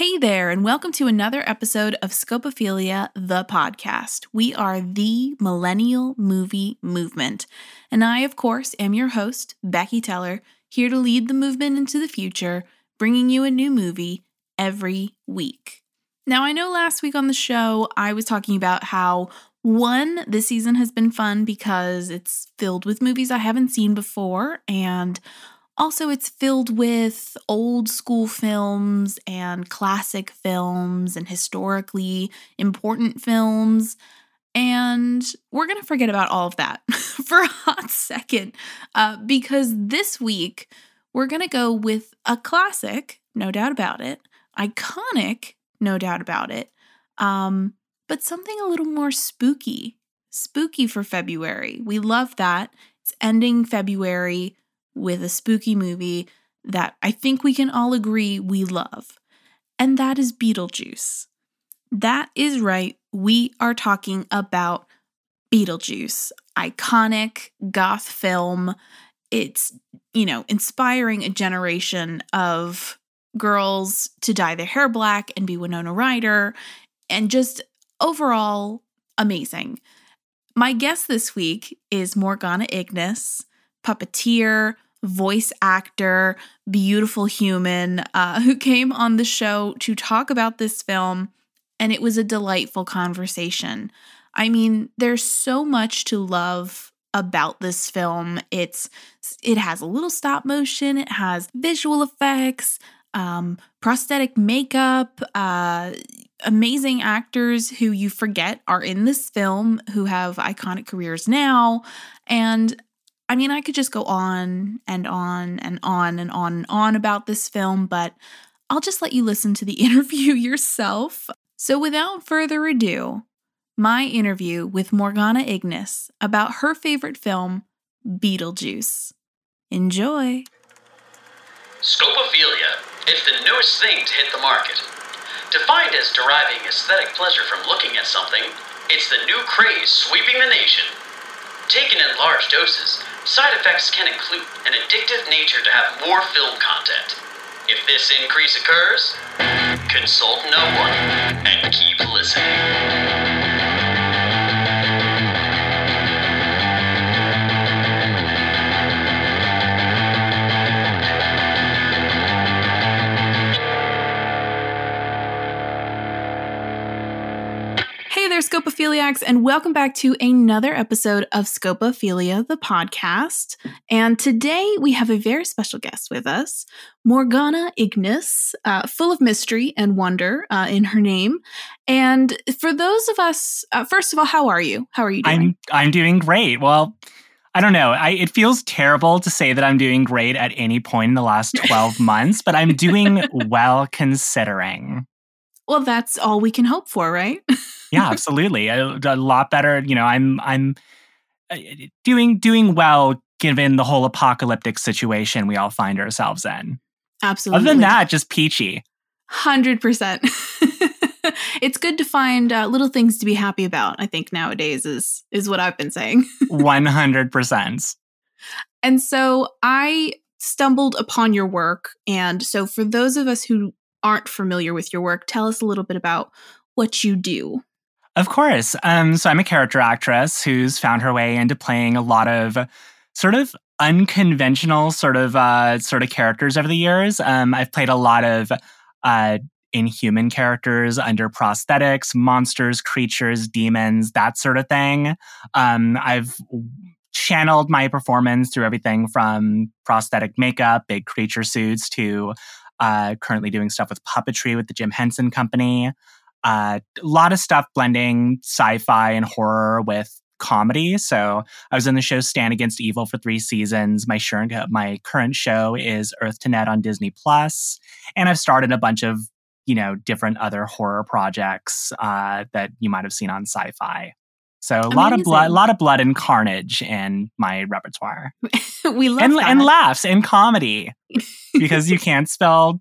Hey there, and welcome to another episode of Scopophilia, the podcast. We are the millennial movie movement. And I, of course, am your host, Becky Teller, here to lead the movement into the future, bringing you a new movie every week. Now, I know last week on the show, I was talking about how one, this season has been fun because it's filled with movies I haven't seen before, and also, it's filled with old school films and classic films and historically important films. And we're going to forget about all of that for a hot second uh, because this week we're going to go with a classic, no doubt about it, iconic, no doubt about it, um, but something a little more spooky. Spooky for February. We love that. It's ending February with a spooky movie that I think we can all agree we love, and that is Beetlejuice. That is right, we are talking about Beetlejuice, iconic goth film. It's, you know, inspiring a generation of girls to dye their hair black and be Winona Ryder, and just overall amazing. My guest this week is Morgana Ignis, puppeteer, voice actor, beautiful human uh, who came on the show to talk about this film, and it was a delightful conversation. I mean, there's so much to love about this film. It's it has a little stop motion, it has visual effects, um, prosthetic makeup, uh, amazing actors who you forget are in this film who have iconic careers now, and I mean, I could just go on and on and on and on and on about this film, but I'll just let you listen to the interview yourself. So, without further ado, my interview with Morgana Ignis about her favorite film, Beetlejuice. Enjoy. Scopophilia. It's the newest thing to hit the market. Defined as deriving aesthetic pleasure from looking at something, it's the new craze sweeping the nation. Taken in large doses, Side effects can include an addictive nature to have more film content. If this increase occurs, consult no one and keep listening. Scopophiliacs, and welcome back to another episode of Scopophilia, the podcast. And today we have a very special guest with us, Morgana Ignis, uh, full of mystery and wonder uh, in her name. And for those of us, uh, first of all, how are you? How are you doing? I'm I'm doing great. Well, I don't know. I, it feels terrible to say that I'm doing great at any point in the last 12 months, but I'm doing well considering. Well, that's all we can hope for, right? yeah, absolutely. A, a, lot better. You know, I'm I'm uh, doing doing well given the whole apocalyptic situation we all find ourselves in. Absolutely. Other than that, just peachy. Hundred percent. It's good to find uh, little things to be happy about. I think nowadays is is what I've been saying. One hundred percent. And so I stumbled upon your work, and so for those of us who aren't familiar with your work, tell us a little bit about what you do. Of course. Um, so I'm a character actress who's found her way into playing a lot of sort of unconventional sort of uh, sort of characters over the years. Um, I've played a lot of uh, inhuman characters under prosthetics, monsters, creatures, demons, that sort of thing. Um, I've channeled my performance through everything from prosthetic makeup, big creature suits, to uh, currently doing stuff with puppetry with the Jim Henson Company. Uh, a lot of stuff blending sci-fi and horror with comedy. So I was in the show Stan Against Evil for three seasons. My sure, my current show is Earth to Ned on Disney Plus, and I've started a bunch of you know different other horror projects uh, that you might have seen on Sci-Fi. So a Amazing. lot of blood, a lot of blood and carnage in my repertoire. we love and, and laughs and comedy because you can't spell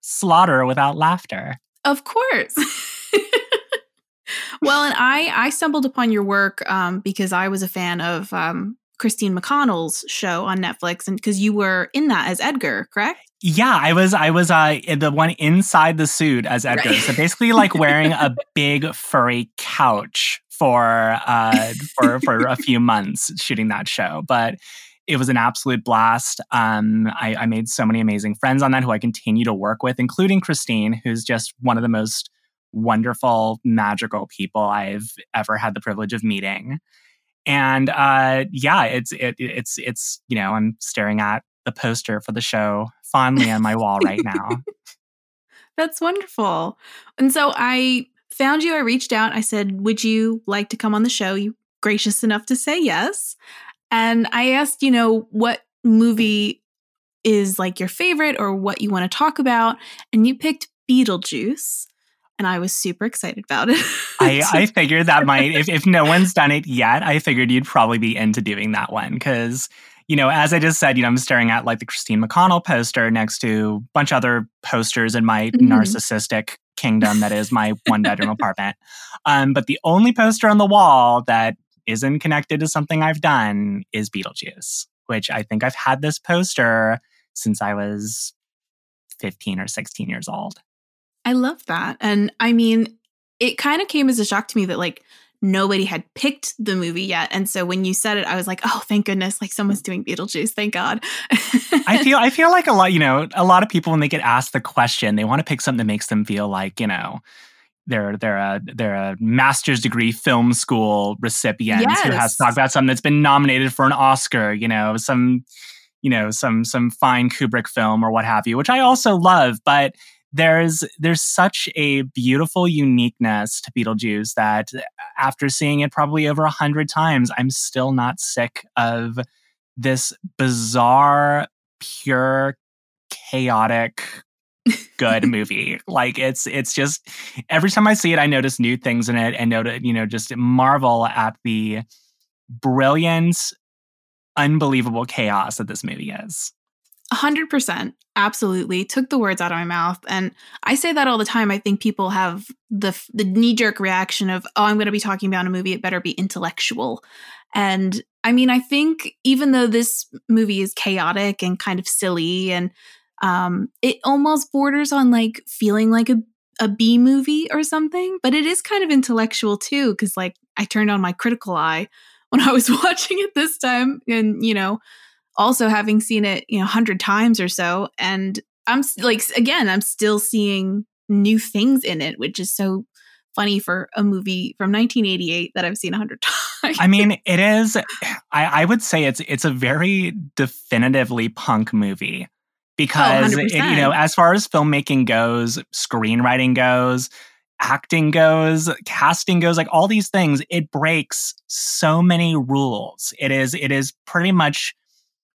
slaughter without laughter. Of course. well, and I I stumbled upon your work um, because I was a fan of um, Christine McConnell's show on Netflix, and because you were in that as Edgar, correct? Yeah, I was I was uh the one inside the suit as Edgar. Right. So basically like wearing a big furry couch for uh for for a few months shooting that show. But it was an absolute blast. Um I, I made so many amazing friends on that who I continue to work with, including Christine, who's just one of the most wonderful, magical people I've ever had the privilege of meeting. And uh yeah, it's it it's it's you know, I'm staring at the poster for the show fondly on my wall right now. That's wonderful. And so I found you, I reached out, I said, Would you like to come on the show? You gracious enough to say yes. And I asked, you know, what movie is like your favorite or what you want to talk about. And you picked Beetlejuice. And I was super excited about it. I, I figured that might, if, if no one's done it yet, I figured you'd probably be into doing that one because you know, as I just said, you know, I'm staring at like the Christine McConnell poster next to a bunch of other posters in my mm-hmm. narcissistic kingdom that is my one bedroom apartment. Um, but the only poster on the wall that isn't connected to something I've done is Beetlejuice, which I think I've had this poster since I was 15 or 16 years old. I love that. And I mean, it kind of came as a shock to me that like nobody had picked the movie yet. And so when you said it, I was like, oh, thank goodness, like someone's doing Beetlejuice. Thank God. I feel I feel like a lot, you know, a lot of people when they get asked the question, they want to pick something that makes them feel like, you know, they're they're a they're a master's degree film school recipient yes. who has to talk about something that's been nominated for an Oscar, you know, some you know, some some fine Kubrick film or what have you, which I also love, but there's there's such a beautiful uniqueness to Beetlejuice that after seeing it probably over a hundred times, I'm still not sick of this bizarre, pure, chaotic, good movie. Like it's it's just every time I see it, I notice new things in it and notice you know just marvel at the brilliant, unbelievable chaos that this movie is. 100% absolutely took the words out of my mouth and i say that all the time. I think people have the the knee jerk reaction of oh i'm going to be talking about a movie it better be intellectual and i mean i think even though this movie is chaotic and kind of silly and um it almost borders on like feeling like a a B movie or something, but it is kind of intellectual too cuz like I turned on my critical eye when I was watching it this time and you know also having seen it, you know, 100 times or so. And I'm like, again, I'm still seeing new things in it, which is so funny for a movie from 1988 that I've seen 100 times. I mean, it is, I, I would say it's, it's a very definitively punk movie oh, because, oh, it, you know, as far as filmmaking goes, screenwriting goes, acting goes, casting goes, like all these things, it breaks so many rules. It is, it is pretty much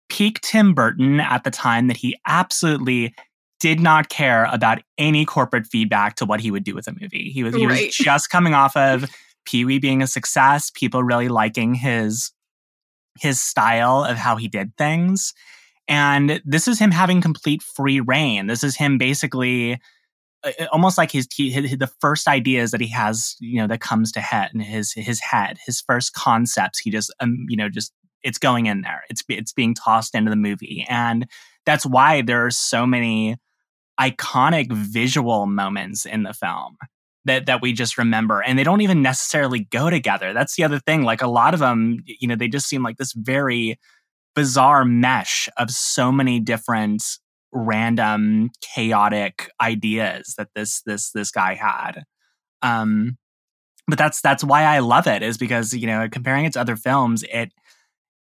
peak Tim Burton at the time that he absolutely did not care about any corporate feedback to what he would do with a movie. He was he was just coming off of Pee Wee being a success, people really liking his his style of how he did things. And this is him having complete free reign. This is him basically almost like his, his, the first ideas that he has, you know, that comes to head in his his head, his first concepts. He just um, you know just it's going in there. It's it's being tossed into the movie, and that's why there are so many iconic visual moments in the film that that we just remember. And they don't even necessarily go together. That's the other thing. Like a lot of them you know they just seem like this very bizarre mesh of so many different random chaotic ideas that this this this guy had. Um but that's that's why I love it is because you know comparing it to other films it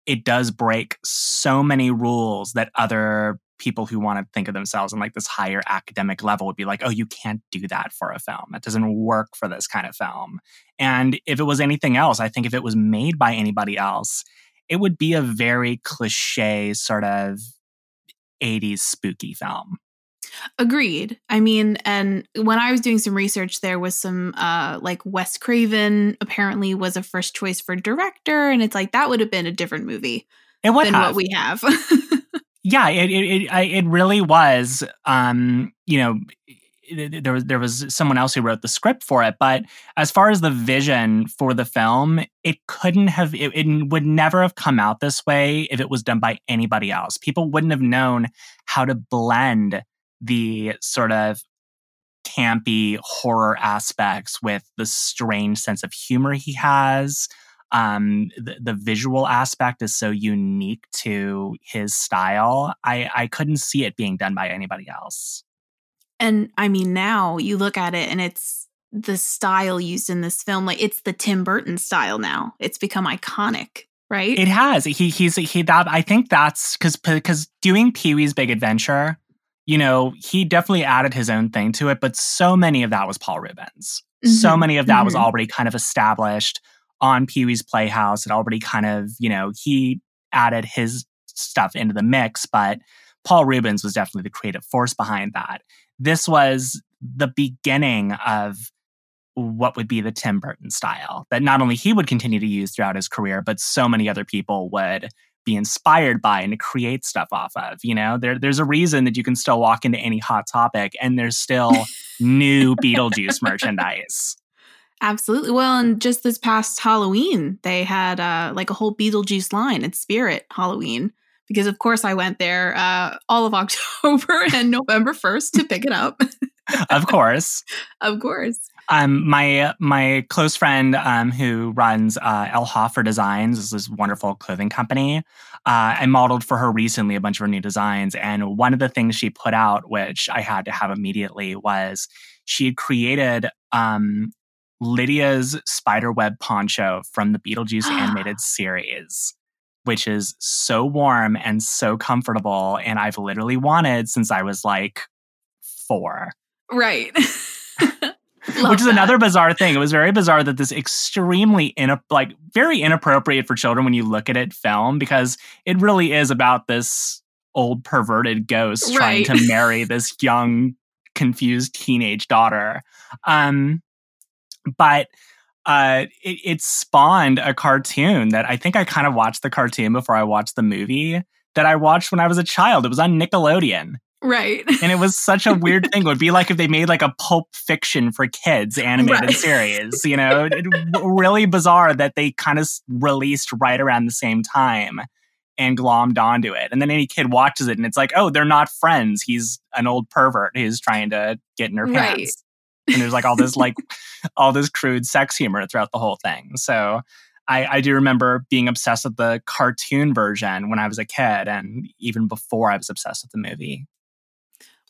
it does break so many rules that other people who want to think of themselves on like this higher academic level would be like, oh, you can't do that for a film. That doesn't work for this kind of film. And if it was anything else, I think if it was made by anybody else, it would be a very cliche sort of 80s spooky film. Agreed. I mean, and when I was doing some research, there was some uh like Wes Craven apparently was a first choice for director, and it's like that would have been a different movie than have. what we have. yeah, it it it, it really was. Um, you know, there was there was someone else who wrote the script for it but as far as the vision for the film it couldn't have it, it, would never have come out this way if it was done by anybody else people wouldn't have known how to blend the sort of campy horror aspects with the strange sense of humor he has um, the, the visual aspect is so unique to his style i i couldn't see it being done by anybody else and I mean, now you look at it and it's the style used in this film. Like it's the Tim Burton style now. It's become iconic, right? It has. He he's he that I think that's because because doing Pee Wee's Big Adventure, you know, he definitely added his own thing to it. But so many of that was Paul Reubens. Mm-hmm. So many of that mm-hmm. was already kind of established on Pee Wee's Playhouse. It already kind of you know he added his stuff into the mix, but Paul Reubens was definitely the creative force behind that this was the beginning of what would be the Tim Burton style that not only he would continue to use throughout his career, but so many other people would be inspired by and to create stuff off of. You know, there, there's a reason that you can still walk into any hot topic and there's still new Beetlejuice merchandise. Absolutely. Well, and just this past Halloween, they had uh, like a whole Beetlejuice line at Spirit Halloween because of course I went there uh, all of October and November 1st to pick it up. of course. of course. Um, my my close friend um, who runs uh, El Hoffer Designs is this wonderful clothing company. Uh, I modeled for her recently a bunch of her new designs, and one of the things she put out, which I had to have immediately, was she had created um, Lydia's spiderweb poncho from the Beetlejuice animated series which is so warm and so comfortable. And I've literally wanted since I was like four. Right. which is that. another bizarre thing. It was very bizarre that this extremely in like very inappropriate for children when you look at it film because it really is about this old perverted ghost right. trying to marry this young confused teenage daughter. Um but uh, it, it spawned a cartoon that I think I kind of watched the cartoon before I watched the movie that I watched when I was a child. It was on Nickelodeon. Right. and it was such a weird thing. It would be like if they made like a pulp fiction for kids animated right. series, you know, it, really bizarre that they kind of released right around the same time and glommed onto it. And then any kid watches it and it's like, oh, they're not friends. He's an old pervert who's trying to get in her pants. Right and there's like all this like all this crude sex humor throughout the whole thing. So I, I do remember being obsessed with the cartoon version when I was a kid, and even before I was obsessed with the movie.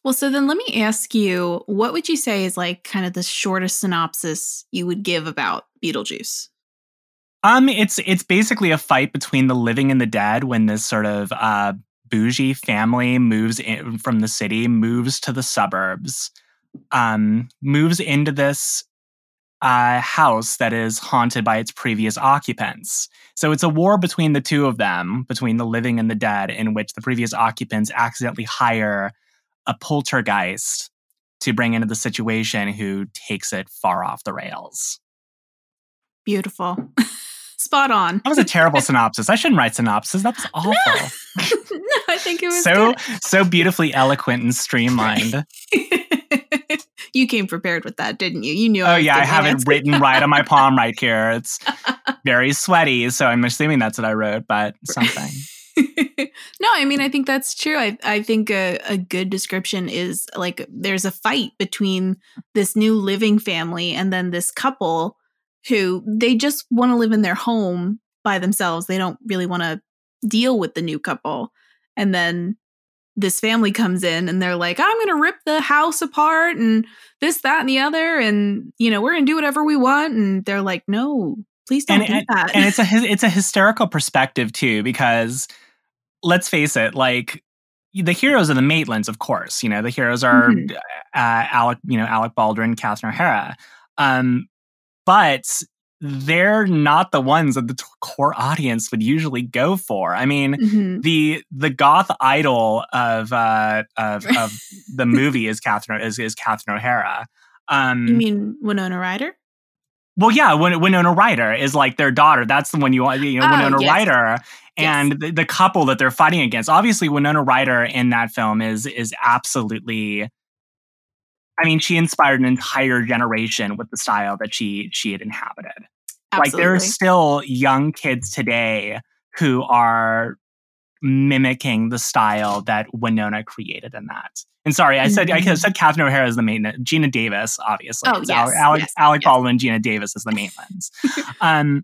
Well, so then let me ask you, what would you say is like kind of the shortest synopsis you would give about Beetlejuice? Um, it's it's basically a fight between the living and the dead when this sort of uh bougie family moves in from the city, moves to the suburbs, um, moves into this uh, house that is haunted by its previous occupants. So it's a war between the two of them, between the living and the dead, in which the previous occupants accidentally hire a poltergeist to bring into the situation who takes it far off the rails. Beautiful. Spot on. That was a terrible synopsis. I shouldn't write synopsis. That was awful. no, I think it was so good. so beautifully eloquent and streamlined. you came prepared with that, didn't you? You knew. Oh yeah, I have it written right on my palm right here. It's very sweaty, so I'm assuming that's what I wrote, but something. no, I mean I think that's true. I I think a, a good description is like there's a fight between this new living family and then this couple who they just want to live in their home by themselves. They don't really want to deal with the new couple. And then this family comes in and they're like, I'm going to rip the house apart and this, that, and the other. And, you know, we're going to do whatever we want. And they're like, no, please don't and, do and, that. And it's a, it's a hysterical perspective too, because let's face it, like the heroes are the Maitlands, of course, you know, the heroes are mm-hmm. uh, Alec, you know, Alec Baldwin, Catherine O'Hara. Um, but they're not the ones that the core audience would usually go for. I mean, mm-hmm. the the goth idol of uh, of, of the movie is Catherine is is Catherine O'Hara. Um, you mean Winona Ryder? Well, yeah, Win- Winona Ryder is like their daughter. That's the one you want, you know, oh, Winona yes. Ryder, and yes. the, the couple that they're fighting against. Obviously, Winona Ryder in that film is is absolutely I mean, she inspired an entire generation with the style that she she had inhabited. Absolutely. Like there are still young kids today who are mimicking the style that Winona created in that. And sorry, I said Mhm. I said Catherine O'Hara is the main Geena Davis, obviously. Oh, yes, Alec, Alec, yes, Alec yes. Baldwin, Geena Davis is the Maitlands. um,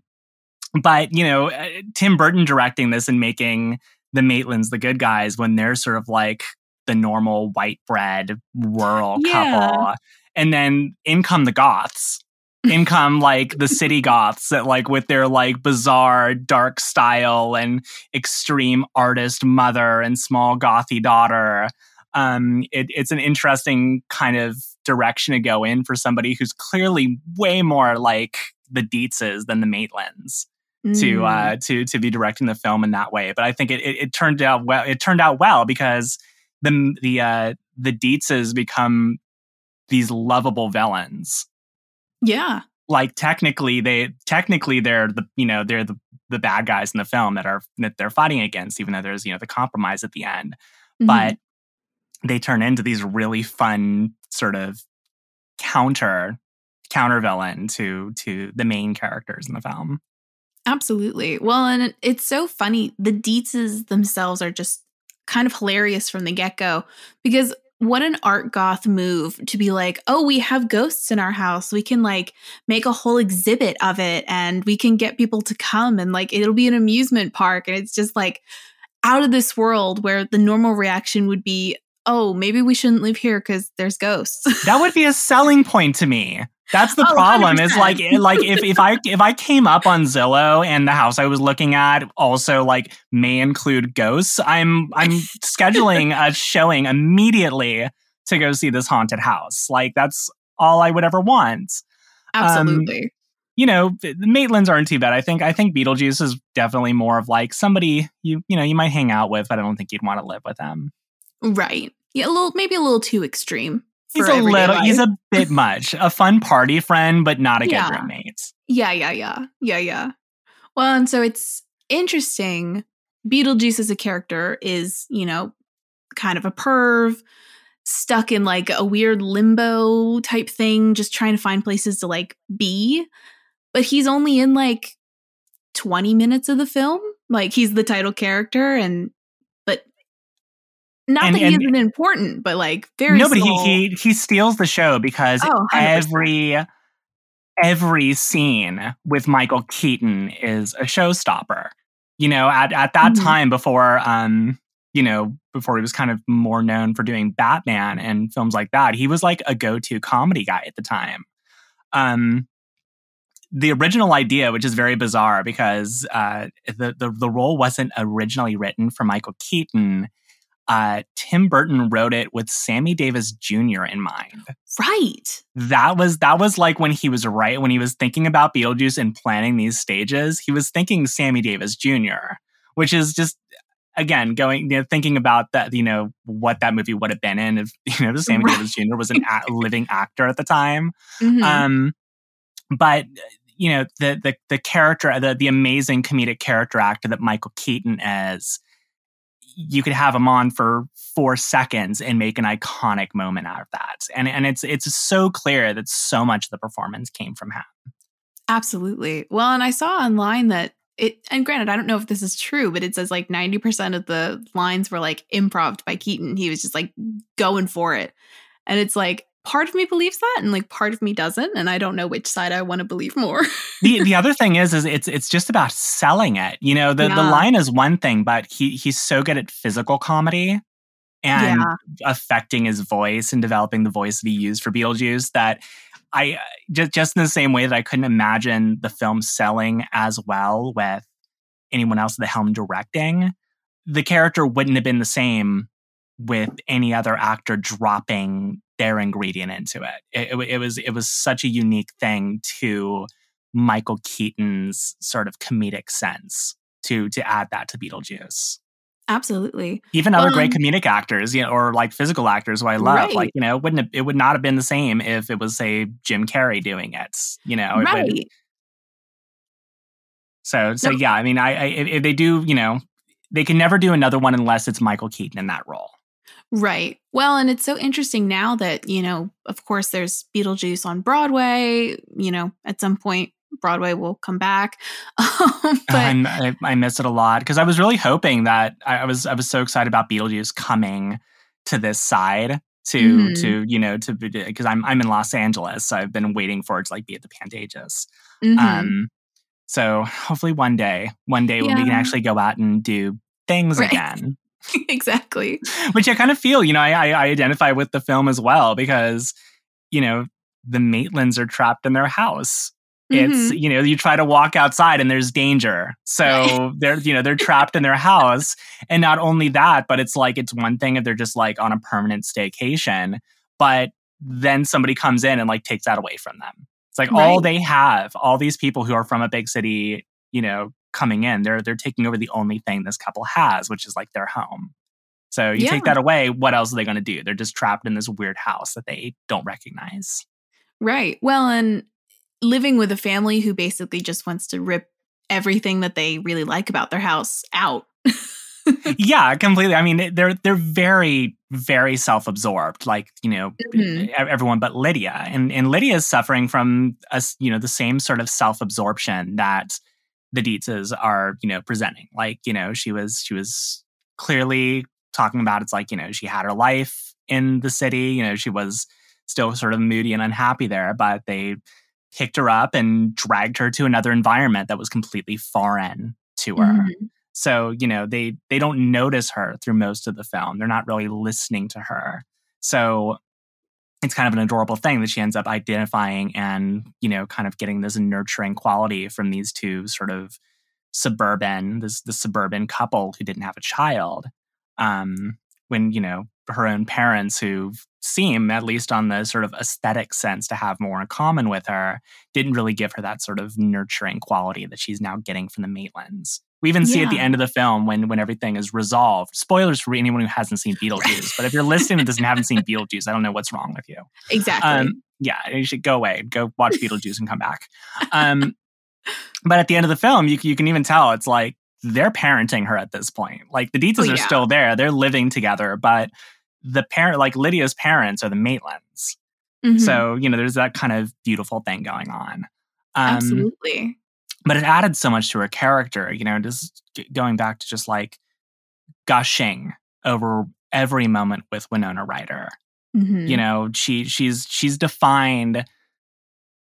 but you know, uh, Tim Burton directing this and making the Maitlands the good guys when they're sort of like the normal white bread rural Yeah. couple, and then in come the Goths. In come like the city goths that like with their like bizarre dark style and extreme artist mother and small gothy daughter um, it, it's an interesting kind of direction to go in for somebody who's clearly way more like the Deetzes than the Maitlands to Mm. uh, to to be directing the film in that way. But I think it, it, it turned out well. It turned out well because the the uh, the Deetzes become these lovable villains. Yeah. Like technically, they technically they're the you know they're the the bad guys in the film that are that they're fighting against, even though there's you know the compromise at the end Mhm. but they turn into these really fun sort of counter counter villain to to the main characters in the film. Absolutely. Well, and it's so funny. The Deetzes themselves are just kind of hilarious from the get go because what an art goth move to be like, oh, we have ghosts in our house. We can like make a whole exhibit of it and we can get people to come and like it'll be an amusement park. And it's just like out of this world where the normal reaction would be, oh, maybe we shouldn't live here because there's ghosts. That would be a selling point to me. That's the Oh, problem. Is 100%. like eh, like if, if I if I came up on Zillow and the house I was looking at also like may include ghosts, I'm I'm scheduling a showing immediately to go see this haunted house. Like that's all I would ever want. Absolutely. you know, the Maitlands aren't too bad. I think I think Beetlejuice is definitely more of like somebody you you know you might hang out with, but I don't think you'd want to live with them. right. Yeah, a little maybe a little too extreme. He's for a little, he's a bit much. A fun party friend, but not a good Yeah. roommate. Yeah, yeah, yeah. Yeah, yeah. Well, and so it's interesting. Beetlejuice as a character is, you know, kind of a perv, stuck in like a weird limbo type thing, just trying to find places to like be. But he's only in like 20 minutes of the film. Like he's the title character and not And- that he and- isn't important, but like very no, but he, he he steals the show because Oh, every every scene with Michael Keaton is a showstopper. You know, at at that Mhm. time before um you know before he was kind of more known for doing Batman and films like that, he was like a go to comedy guy at the time. Um, the original idea, which is very bizarre because uh, the, the the role wasn't originally written for Michael Keaton. Uh, Tim Burton wrote it with Sammy Davis Jr. in mind. right. That was that was like when he was right when he was thinking about Beetlejuice and planning these stages. He was thinking Sammy Davis Jr., which is just again going you know, thinking about that you know what that movie would have been in if you know Sammy Right. Davis Jr. was an a- living actor at the time. Mhm. Um, but you know the the the character, the the amazing comedic character actor that Michael Keaton is, you could have him on for four seconds and make an iconic moment out of that. And and it's it's so clear that so much of the performance came from him. Absolutely. Well, and I saw online that it, and granted, I don't know if this is true, but it says like 90% of the lines were like improv by Keaton. He was just like going for it. And it's like, part of me believes that and like part of me doesn't. And I don't know which side I want to believe more. the the other thing is is it's it's just about selling it. You know, the the line is one thing, but he he's so good at physical comedy and affecting his voice and developing the voice that he used for Beetlejuice that I uh, just just in the same way that I couldn't imagine the film selling as well with anyone else at the helm directing, the character wouldn't have been the same with any other actor dropping their ingredient into it. It, it, it was it was such a unique thing to Michael Keaton's sort of comedic sense to to add that to Beetlejuice. Absolutely. Even other great Um, comedic actors, you know, or like physical actors who I love, Right. like you know, wouldn't have, it would not have been the same if it was say Jim Carrey doing it. You know, it would- right. so so No. yeah, I mean, I, I they do, you know, they can never do another one unless it's Michael Keaton in that role. Right. Well, and it's so interesting now that, you know, of course, there's Beetlejuice on Broadway. You know, at some point, Broadway will come back. Um, but I, I miss it a lot because I was really hoping that I was I was so excited about Beetlejuice coming to this side to mm-hmm. to you know to because I'm I'm in Los Angeles, so I've been waiting for it to like be at the Pantages. Mm-hmm. Um, so hopefully one day, one day when we can actually go out and do things right. again. exactly. Which I kind of feel, you know, I, I identify with the film as well because, you know, the Maitlands are trapped in their house. It's mm-hmm. you know you try to walk outside and there's danger, so they're you know they're trapped in their house, and not only that, but it's like it's one thing if they're just like on a permanent staycation, but then somebody comes in and like takes that away from them. It's like right. all they have, all these people who are from a big city, you know, coming in, they're they're taking over the only thing this couple has, which is like their home. So you yeah. take that away, what else are they going to do? They're just trapped in this weird house that they don't recognize. Right. Well, and living with a family who basically just wants to rip everything that they really like about their house out. yeah, completely. I mean, they're they're very very self-absorbed, like you know mm-hmm. everyone but Lydia, and and Lydia is suffering from us, you know, the same sort of self-absorption that the Deetzes are, you know, presenting. Like, you know, she was she was clearly talking about it's like, you know, she had her life in the city, you know, she was still sort of moody and unhappy there, but they picked her up and dragged her to another environment that was completely foreign to her. Mm-hmm. So, you know, they they don't notice her through most of the film. They're not really listening to her. So it's kind of an adorable thing that she ends up identifying and you know kind of getting this nurturing quality from these two sort of suburban this the suburban couple who didn't have a child um when you know her own parents who seem at least on the sort of aesthetic sense to have more in common with her didn't really give her that sort of nurturing quality that she's now getting from the maitlands we even see at the end of the film when when everything is resolved. Spoilers for anyone who hasn't seen Beetlejuice, but if you're listening and haven't seen Beetlejuice, I don't know what's wrong with you. Exactly. Um, yeah, you should go away, go watch Beetlejuice and come back. Um, but at the end of the film, you you can even tell it's like they're parenting her at this point. Like the Deetzes oh, yeah. are still there, they're living together, but the parent, like Lydia's parents, are the Maitlands. Mm-hmm. So you know, there's that kind of beautiful thing going on. Um, Absolutely but it added so much to her character you know just going back to just like gushing over every moment with winona ryder mm-hmm. you know she she's she's defined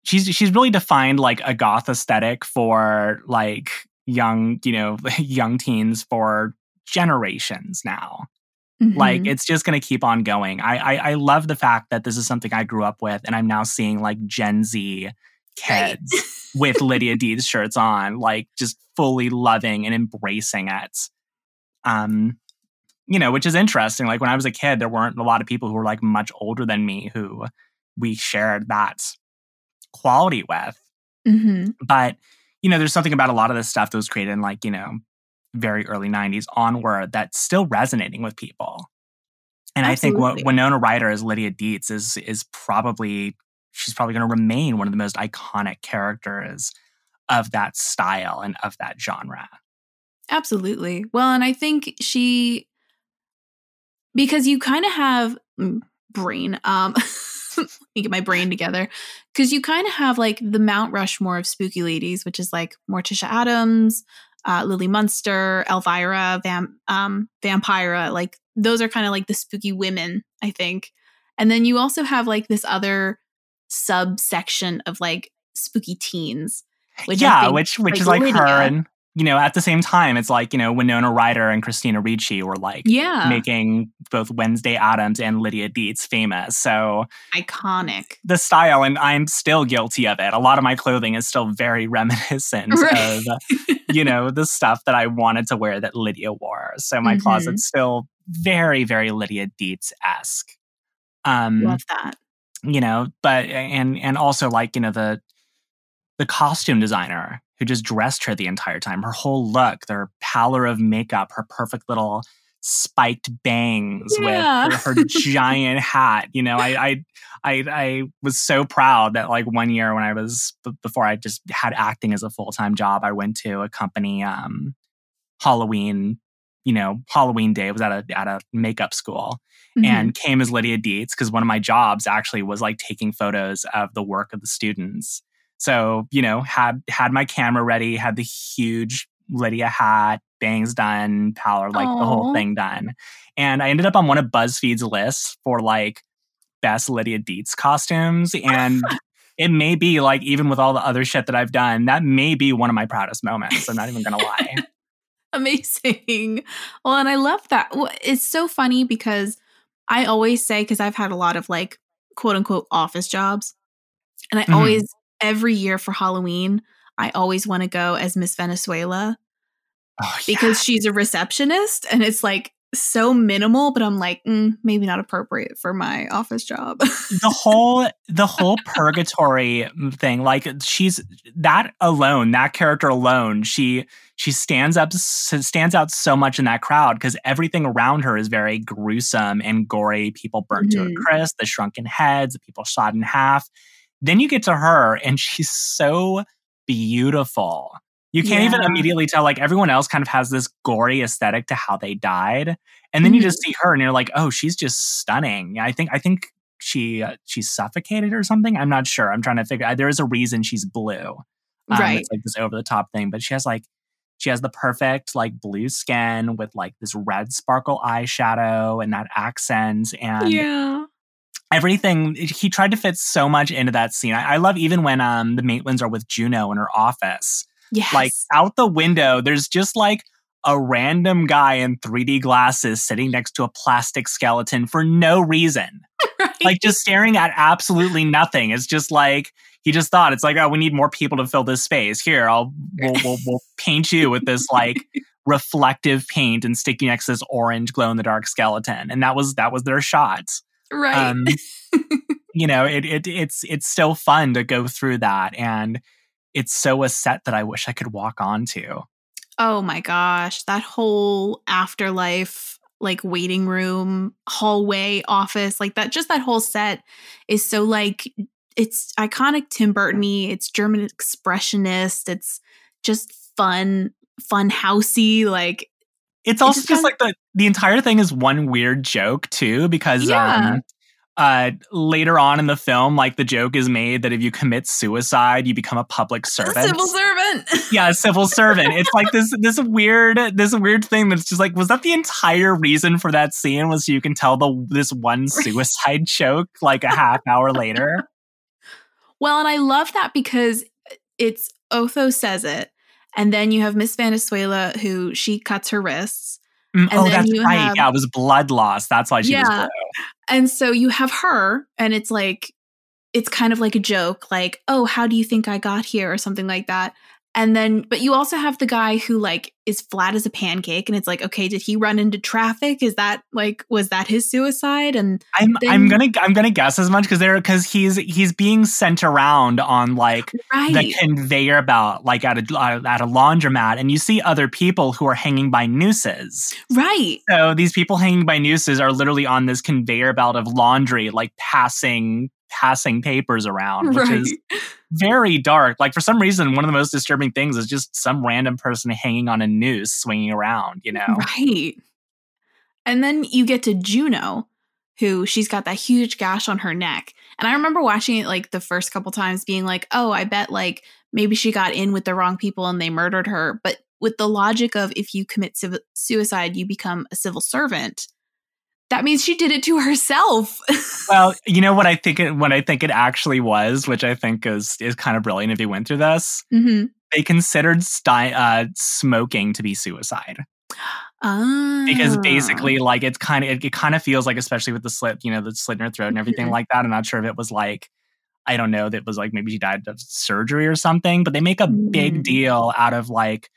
she's she's really defined like a goth aesthetic for like young you know young teens for generations now mm-hmm. like it's just going to keep on going I, I i love the fact that this is something i grew up with and i'm now seeing like gen z kids right. with Lydia Deetz shirts on, like just fully loving and embracing it. Um, you know, which is interesting. Like when I was a kid, there weren't a lot of people who were like much older than me who we shared that quality with. Mm-hmm. But, you know, there's something about a lot of this stuff that was created in like, you know, very early 90s onward that's still resonating with people. And Absolutely. I think what Winona Ryder as Lydia Deetz is is probably she's probably going to remain one of the most iconic characters of that style and of that genre. Absolutely. Well, and I think she because you kind of have mm, brain um let me get my brain together because you kind of have like the Mount Rushmore of spooky ladies, which is like Morticia Addams, uh, Lily Munster, Elvira, Vam- um, Vampira. Like those are kind of like the spooky women, I think. And then you also have like this other subsection of like spooky teens. Which yeah, which which like, is like Lydia. her and you know, at the same time, it's like, you know, Winona Ryder and Christina Ricci were like yeah. making both Wednesday Addams and Lydia Deetz famous. So iconic. The style, and I'm still guilty of it. A lot of my clothing is still very reminiscent right. of, you know, the stuff that I wanted to wear that Lydia wore. So my mm-hmm. closet's still very, very Lydia Deetz esque. Um, Love that you know but and and also like you know the the costume designer who just dressed her the entire time her whole look their pallor of makeup her perfect little spiked bangs yeah. with her, her giant hat you know I, I i i was so proud that like one year when i was before i just had acting as a full-time job i went to a company um halloween you know, Halloween day. I was at a at a makeup school Mhm. and came as Lydia Deetz because one of my jobs actually was like taking photos of the work of the students. So, you know, had had my camera ready, had the huge Lydia hat, bangs done, powder, like the whole thing done. And I ended up on one of BuzzFeed's lists for like best Lydia Deetz costumes. And it may be like, even with all the other shit that I've done, that may be one of my proudest moments. I'm not even gonna lie. Amazing. Well, and I love that. It's so funny because I always say, because I've had a lot of like quote unquote office jobs, and I Mhm. always, every year for Halloween, I always want to go as Miss Venezuela Oh, yeah. because she's a receptionist and it's like so minimal, but I'm like, mm, maybe not appropriate for my office job. the whole the whole purgatory thing like she's that alone that character alone she she stands up stands out so much in that crowd because everything around her is very gruesome and gory people burnt to a Mhm. crisp the shrunken heads the people shot in half then you get to her and she's so beautiful you can't even immediately tell like everyone else kind of has this gory aesthetic to how they died and then you Mhm. just see her and you're like oh she's just stunning i think i think she uh, she's suffocated or something i'm not sure i'm trying to figure there is a reason she's blue um, right. it's like this over the top thing but she has like she has the perfect like blue skin with like this red sparkle eyeshadow and that accent and yeah. everything he tried to fit so much into that scene i, I love even when um the maitlands are with juno in her office Yes. like out the window there's just like a random guy in 3d glasses sitting next to a plastic skeleton for no reason right. like just staring at absolutely nothing it's just like he just thought it's like oh we need more people to fill this space here i'll we'll, we'll, we'll paint you with this like reflective paint and stick you next to this orange glow in the dark skeleton and that was that was their shot right. um, you know, it, it it's it's so fun to go through that, and it's so a set that I wish I could walk onto. Oh my gosh, that whole afterlife like waiting room, hallway, office, like that just that whole set is so like it's iconic Tim Burton-y, it's German expressionist, it's just fun, fun housey, like It's also just just, kinda- like the the entire thing is one weird joke too, because Yeah. um, uh, later on in the film, like the joke is made that if you commit suicide, you become a public a servant. civil servant. yeah, a civil servant. It's like this this weird this weird thing that's just like was that the entire reason for that scene was so you can tell the this one suicide joke like a half hour later. Well, and I love that because it's Otho says it, and then you have Miss Venezuela who she cuts her wrists. Mm, And oh, then that's you right. have- yeah, it was blood loss. That's why she was blue. And so you have her, and it's like, it's kind of like a joke, like, oh, how do you think I got here, or something like that. And then, but you also have the guy who like is flat as a pancake, and it's like, okay, did he run into traffic? Is that like, was that his suicide? And I'm Then- I'm gonna I'm gonna guess as much because they're because he's he's being sent around on like the conveyor belt like at a at a laundromat and you see other people who are hanging by nooses. right, So these people hanging by nooses are literally on this conveyor belt of laundry, like passing passing papers around, which right. is very dark. Like for some reason, one of the most disturbing things is just some random person hanging on a noose swinging around. You know, Right. And then you get to Juno, who she's got that huge gash on her neck. And I remember watching it like the first couple times being like, oh, I bet like maybe she got in with the wrong people and they murdered her. But with the logic of if you commit civ- suicide, you become a civil servant, that means she did it to herself. well, you know what I think it what I think it actually was, which I think is is kind of brilliant if you went through this. mm-hmm. They considered sti- uh, smoking to be suicide. ah. because basically like it's kind of it, it kind of feels like especially with the slit you know the slit in her throat and everything Mhm. like that i'm not sure if it was like i don't know that was like maybe she died of surgery or something but they make a Mm. big deal out of like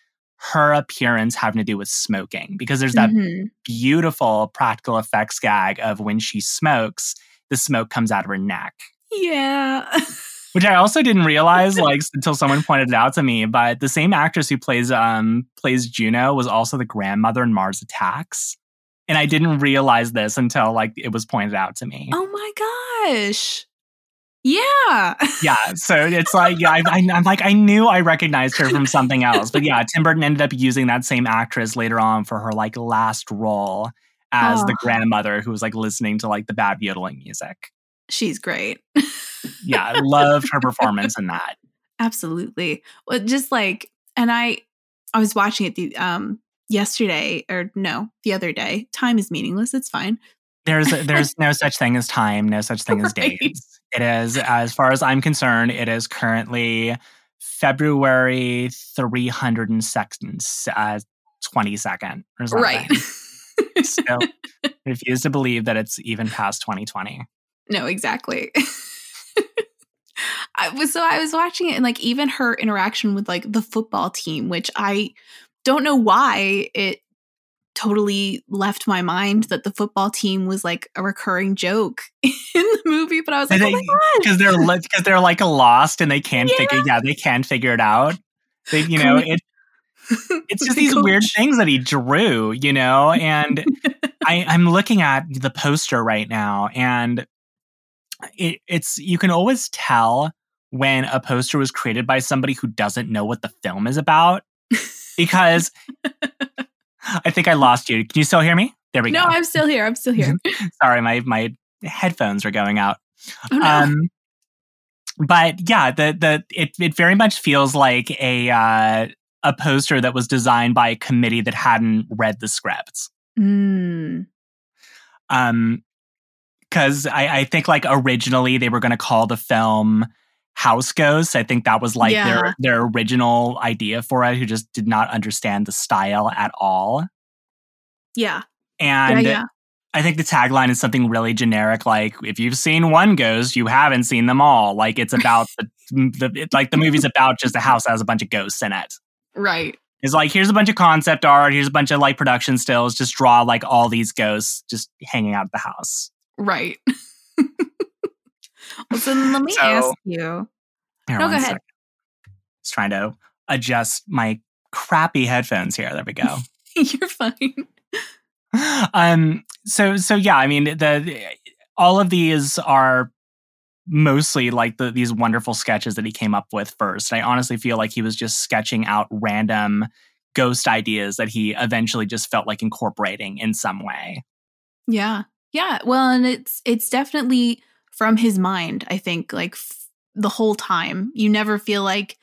her appearance having to do with smoking because there's that Mhm. beautiful practical effects gag of when she smokes the smoke comes out of her neck Yeah. which I also didn't realize like until someone pointed it out to me. But the same actress who plays um plays Juno was also the grandmother in Mars Attacks, and I didn't realize this until like it was pointed out to me. oh my gosh. Yeah. yeah. So it's like, yeah, I, I, I'm like, I knew I recognized her from something else. But yeah, Tim Burton ended up using that same actress later on for her like last role as the Oh. grandmother who was like listening to like the bad yodeling music. She's great. Yeah, I loved her performance in that. Absolutely. Well, just like, and I, I was watching it the um yesterday or no, the other day. Time is meaningless. It's fine. There's there's no such thing as time, no such thing as Right. days. It is, as far as I'm concerned, it is currently February 302nd, uh, 22nd or something. Right. Still refuse to believe that it's even past 2020. no, exactly. I was so I was watching it and like even her interaction with like the football team, which I don't know why it totally left my mind that the football team was like a recurring joke in the movie, but I was like, oh. Because they're because they're like lost and they can't figure yeah they can't figure it out. They you know it it's just these weird things that he drew, you know, and I, I'm looking at the poster right now, and it, it's you can always tell when a poster was created by somebody who doesn't know what the film is about because I think I lost you. Can you still hear me? There we No, go. No, I'm still here. I'm still here. Sorry, my my headphones are going out. Oh no. Um, but yeah, the the it it very much feels like a uh, a poster that was designed by a committee that hadn't read the scripts. Mm. Um, because I I think like originally they were going to call the film House Ghosts. I think that was like Yeah. their their original idea for it. Who just did not understand the style at all. Yeah. And yeah, yeah. I think the tagline is something really generic, like if you've seen one ghost, you haven't seen them all. Like it's about the, the it, like the movie's about just a house that has a bunch of ghosts in it. Right. It's like here's a bunch of concept art, here's a bunch of like production stills. Just draw like all these ghosts just hanging out of the house. Right. well, so then let me So- ask you. Here, No, go ahead. second. Just trying to adjust my crappy headphones here. There we go. You're fine. um so so yeah i mean the all of these are mostly like the, these wonderful sketches that he came up with first i honestly feel like he was just sketching out random ghost ideas that he eventually just felt like incorporating in some way Yeah. Yeah. Well, and it's it's definitely from his mind, I think, like f- the whole time. You never feel like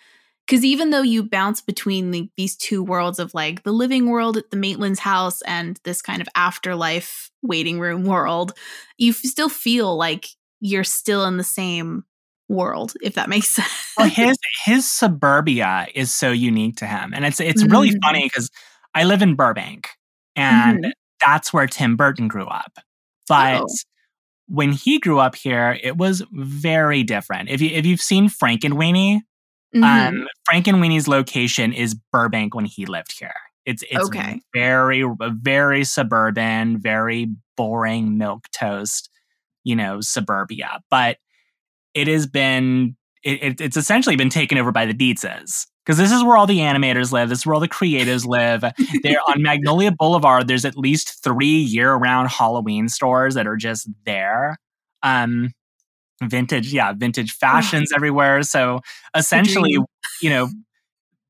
because even though you bounce between the, these two worlds of like the living world at the Maitland's house and this kind of afterlife waiting room world, you f- still feel like you're still in the same world, if that makes sense. well his his suburbia is so unique to him and it's it's really Mhm. funny because i live in burbank and Mhm. that's where tim burton grew up but Oh. When he grew up here it was very different if you if you've seen frankenweenie Mhm. um frankenweenie's location is burbank when he lived here it's it's Okay. very very suburban very boring milk toast you know suburbia but it has been it, it- it's essentially been taken over by the Deetzes because this is where all the animators live. This is where all the creatives live. They're on Magnolia Boulevard. There's at least three year-round Halloween stores that are just there. Um, vintage, yeah, vintage fashions everywhere. So essentially, you know,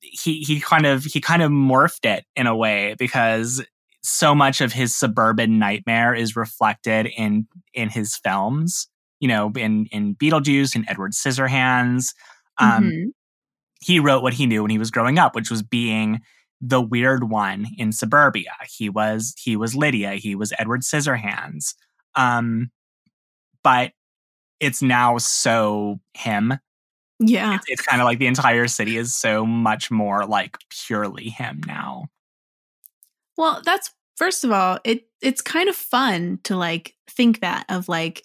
he he kind of he kind of morphed it in a way because so much of his suburban nightmare is reflected in in his films you know, in in Beetlejuice and Edward Scissorhands. Um, Mhm. He wrote what he knew when he was growing up, which was being the weird one in suburbia. He was he was Lydia. He was Edward Scissorhands. Um, but it's now so him. yeah. It's, it's kind of like the entire city is so much more like purely him now. Well, that's first of all, it it's kind of fun to like think that of like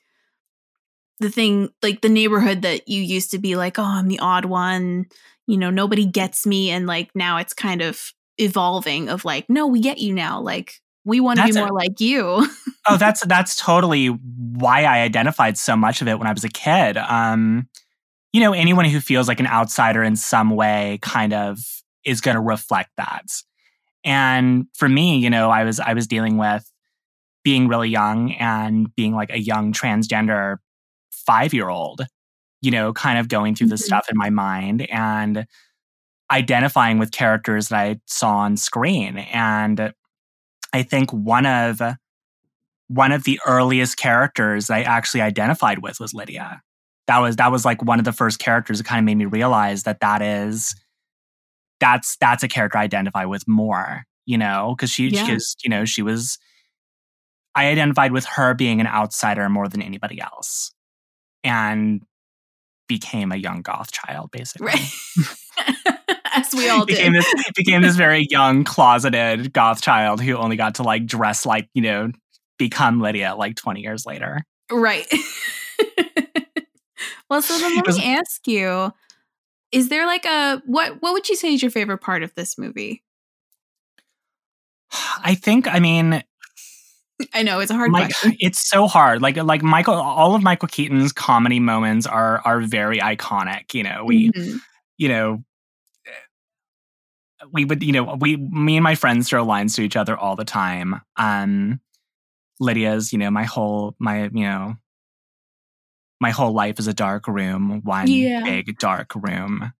the thing like the neighborhood that you used to be like, oh, I'm the odd one, you know, nobody gets me and like now it's kind of evolving of like, no, we get you now. Like we want to be That's a- more like you. oh that's that's totally why i identified so much of it when i was a kid um you know anyone who feels like an outsider in some way kind of is going to reflect that and for me you know i was i was dealing with being really young and being like a young transgender 5 year old you know, kind of going through this Mhm. stuff in my mind and identifying with characters that I saw on screen. And I think one of one of the earliest characters I actually identified with was Lydia. That was that was like one of the first characters that kind of made me realize that that is that's that's a character I identify with more, you know, because she Yeah. you know she was I identified with her being an outsider more than anybody else, and became a young goth child basically. Right. As we all became did. this became this very young closeted goth child who only got to like dress like you know become Lydia like 20 years later. Right. well, so then let me ask you: Is there like a what? What would you say is your favorite part of this movie? I think I mean I know it's a hard Mike, question. it's so hard. Like like Michael all of Michael Keaton's comedy moments are are very iconic, you know. We Mhm. you know we would you know we me and my friends throw lines to each other all the time um lydia's you know my whole my you know my whole life is a dark room one Yeah. big dark room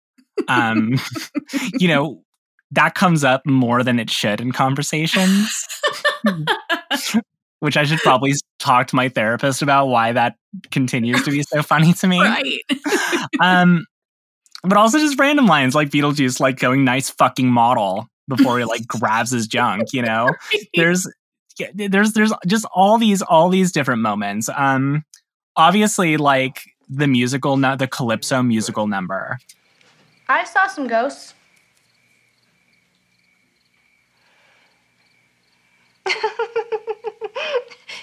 um you know that comes up more than it should in conversations which i should probably talk to my therapist about why that continues to be so funny to me right. um, but also just random lines like Beetlejuice, like going nice fucking model before he like grabs his junk. You know, there's there's there's just all these all these different moments. Um, obviously, like the musical, nu- the Calypso musical number. I saw some ghosts.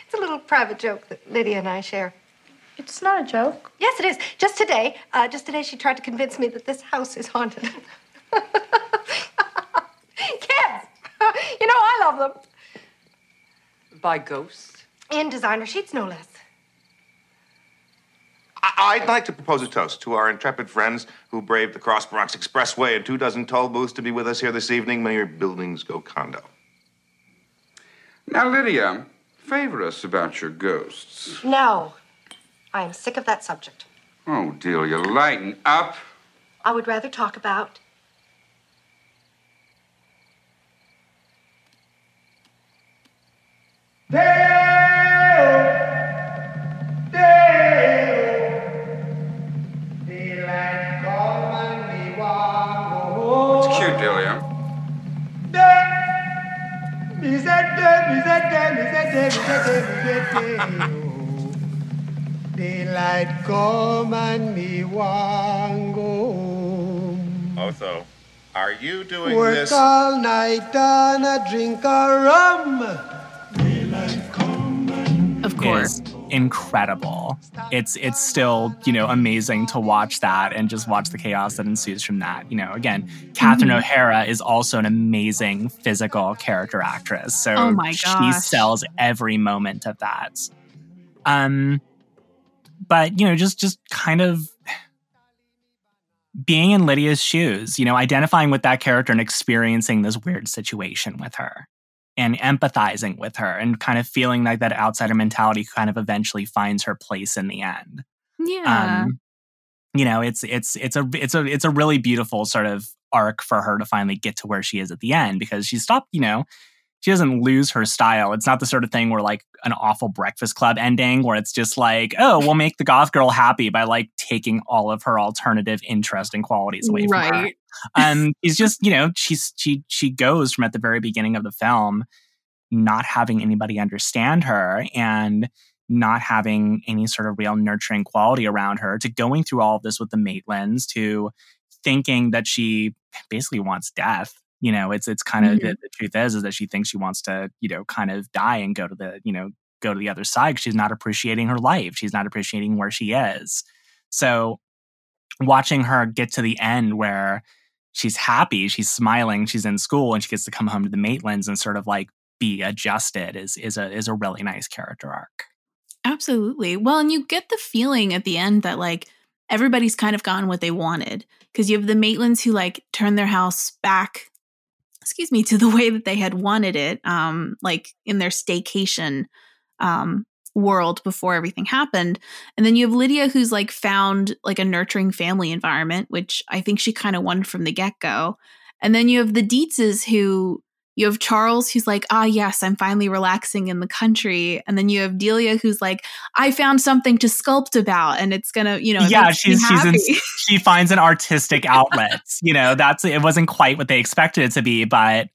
It's a little private joke that Lydia and I share. It's not a joke. Yes, it is. Just today, uh, just today, she tried to convince me that this house is haunted. Kids, you know I love them. By ghosts? In designer sheets, no less. I- I'd like to propose a toast to our intrepid friends who braved the Cross Bronx Expressway and two dozen toll booths to be with us here this evening. May your buildings go condo. Now, Lydia, favor us about your ghosts. No, I am sick of that subject. Oh, Delia, lighten up. I would rather talk about It's Daylight come and me want go home. Otho, are you doing Work this? all night and a drink a rum. Daylight come and Of course. is incredible. It's it's still you know amazing to watch that and just watch the chaos that ensues from that. You know, again, Catherine Mhm. O'Hara is also an amazing physical character actress. So Oh she sells every moment of that. Um, but you know, just just kind of being in Lydia's shoes, you know, identifying with that character and experiencing this weird situation with her and empathizing with her and kind of feeling like that outsider mentality kind of eventually finds her place in the end. Yeah. Um, you know, it's it's it's a it's a it's a really beautiful sort of arc for her to finally get to where she is at the end because she stopped, you know, she doesn't lose her style. It's not the sort of thing where like an awful Breakfast Club ending where it's just like, oh, we'll make the goth girl happy by like taking all of her alternative interest and qualities away from her right. um he's just you know she's she she goes from at the very beginning of the film not having anybody understand her and not having any sort of real nurturing quality around her to going through all of this with the maitlands to thinking that she basically wants death you know it's it's kind of mm-hmm. the, the truth is is that she thinks she wants to you know kind of die and go to the you know go to the other side she's not appreciating her life she's not appreciating where she is so watching her get to the end where she's happy, she's smiling, she's in school, and she gets to come home to the Maitlands and sort of like be adjusted is is a is a really nice character arc. Absolutely. Well, and you get the feeling at the end that like everybody's kind of gotten what they wanted because you have the Maitlands who like turn their house back, excuse me, to the way that they had wanted it, um, like in their staycation um world before everything happened. And then you have Lydia who's like found like a nurturing family environment, which I think she kind of wanted from the get-go. And then you have the Deetzes who you have Charles who's like, ah, yes, I'm finally relaxing in the country. And then you have Delia who's like, I found something to sculpt about and it's gonna, you know, yeah, she's she's in, she finds an artistic outlet. you know, that's it wasn't quite what they expected it to be, but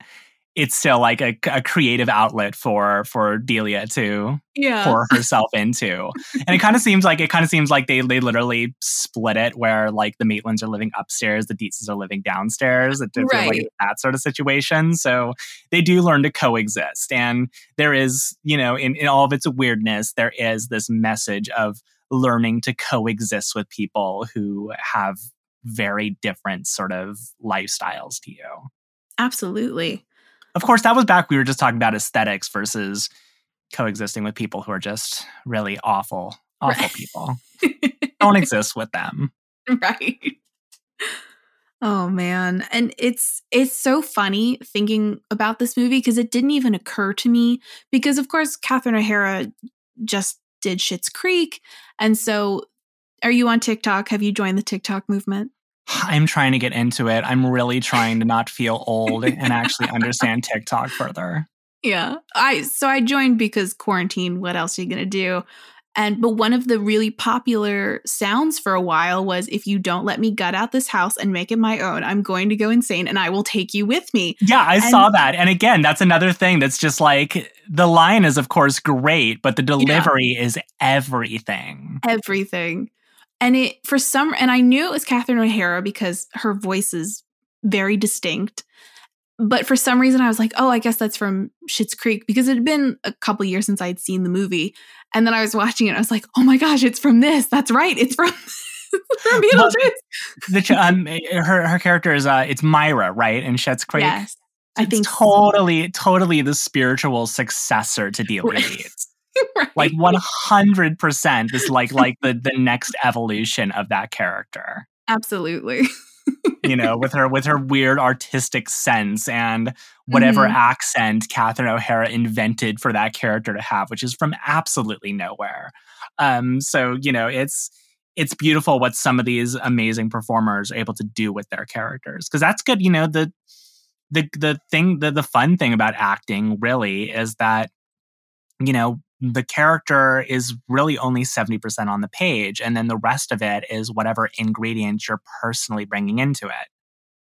it's still like a, a creative outlet for for Delia to yeah. pour herself into. and it kind of seems like it kind of seems like they they literally split it where like the Maitlands are living upstairs, the Deetzes are living downstairs. It Right. like that sort of situation. So they do learn to coexist. And there is, you know, in, in all of its weirdness, there is this message of learning to coexist with people who have very different sort of lifestyles to you. Absolutely. Of course, that was back we were just talking about aesthetics versus coexisting with people who are just really awful, awful Right. people. Don't exist with them. right. Oh man, and it's it's so funny thinking about this movie because it didn't even occur to me because of course Catherine O'Hara just did Schitt's Creek, and so are you on TikTok? Have you joined the TikTok movement? I'm trying to get into it. I'm really trying to not feel old and actually understand TikTok further. Yeah. I so I joined because quarantine, what else are you going to do? And but one of the really popular sounds for a while was if you don't let me gut out this house and make it my own, I'm going to go insane and I will take you with me. Yeah, I And- saw that. And again, that's another thing that's just like the line is, of course, great, but the delivery is everything. Everything. And it for some and I knew it was Catherine O'Hara because her voice is very distinct. But for some reason I was like, oh, I guess that's from Schitt's Creek because it had been a couple years since I'd seen the movie. And then I was watching it, and I was like, oh my gosh, it's from this. That's right. It's from, from Well, Beetlejuice. The um, her her character is uh, it's Myra, right? In Schitt's Creek. Yes. I It's think so. totally, totally the spiritual successor to Delia Right. Like one hundred percent, is like like the the next evolution of that character. Absolutely. You know, with her with her weird artistic sense and whatever Mhm. accent Catherine O'Hara invented for that character to have, which is from absolutely nowhere. Um, so you know, it's it's beautiful what some of these amazing performers are able to do with their characters because that's good. You know, the the the thing the the fun thing about acting really is that you know the character is really only 70% on the page and then the rest of it is whatever ingredients you're personally bringing into it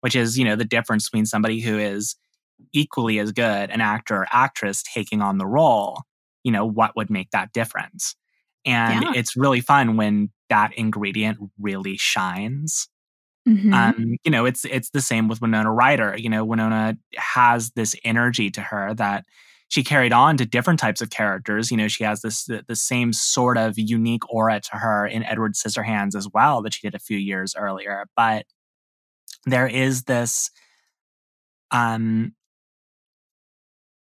which is you know the difference between somebody who is equally as good an actor or actress taking on the role you know what would make that difference and Yeah. it's really fun when that ingredient really shines Mhm. um, you know, it's it's the same with Winona Ryder. You know, Winona has this energy to her that she carried on to different types of characters. You know, she has this the, the same sort of unique aura to her in Edward Scissorhands as well that she did a few years earlier. But there is this um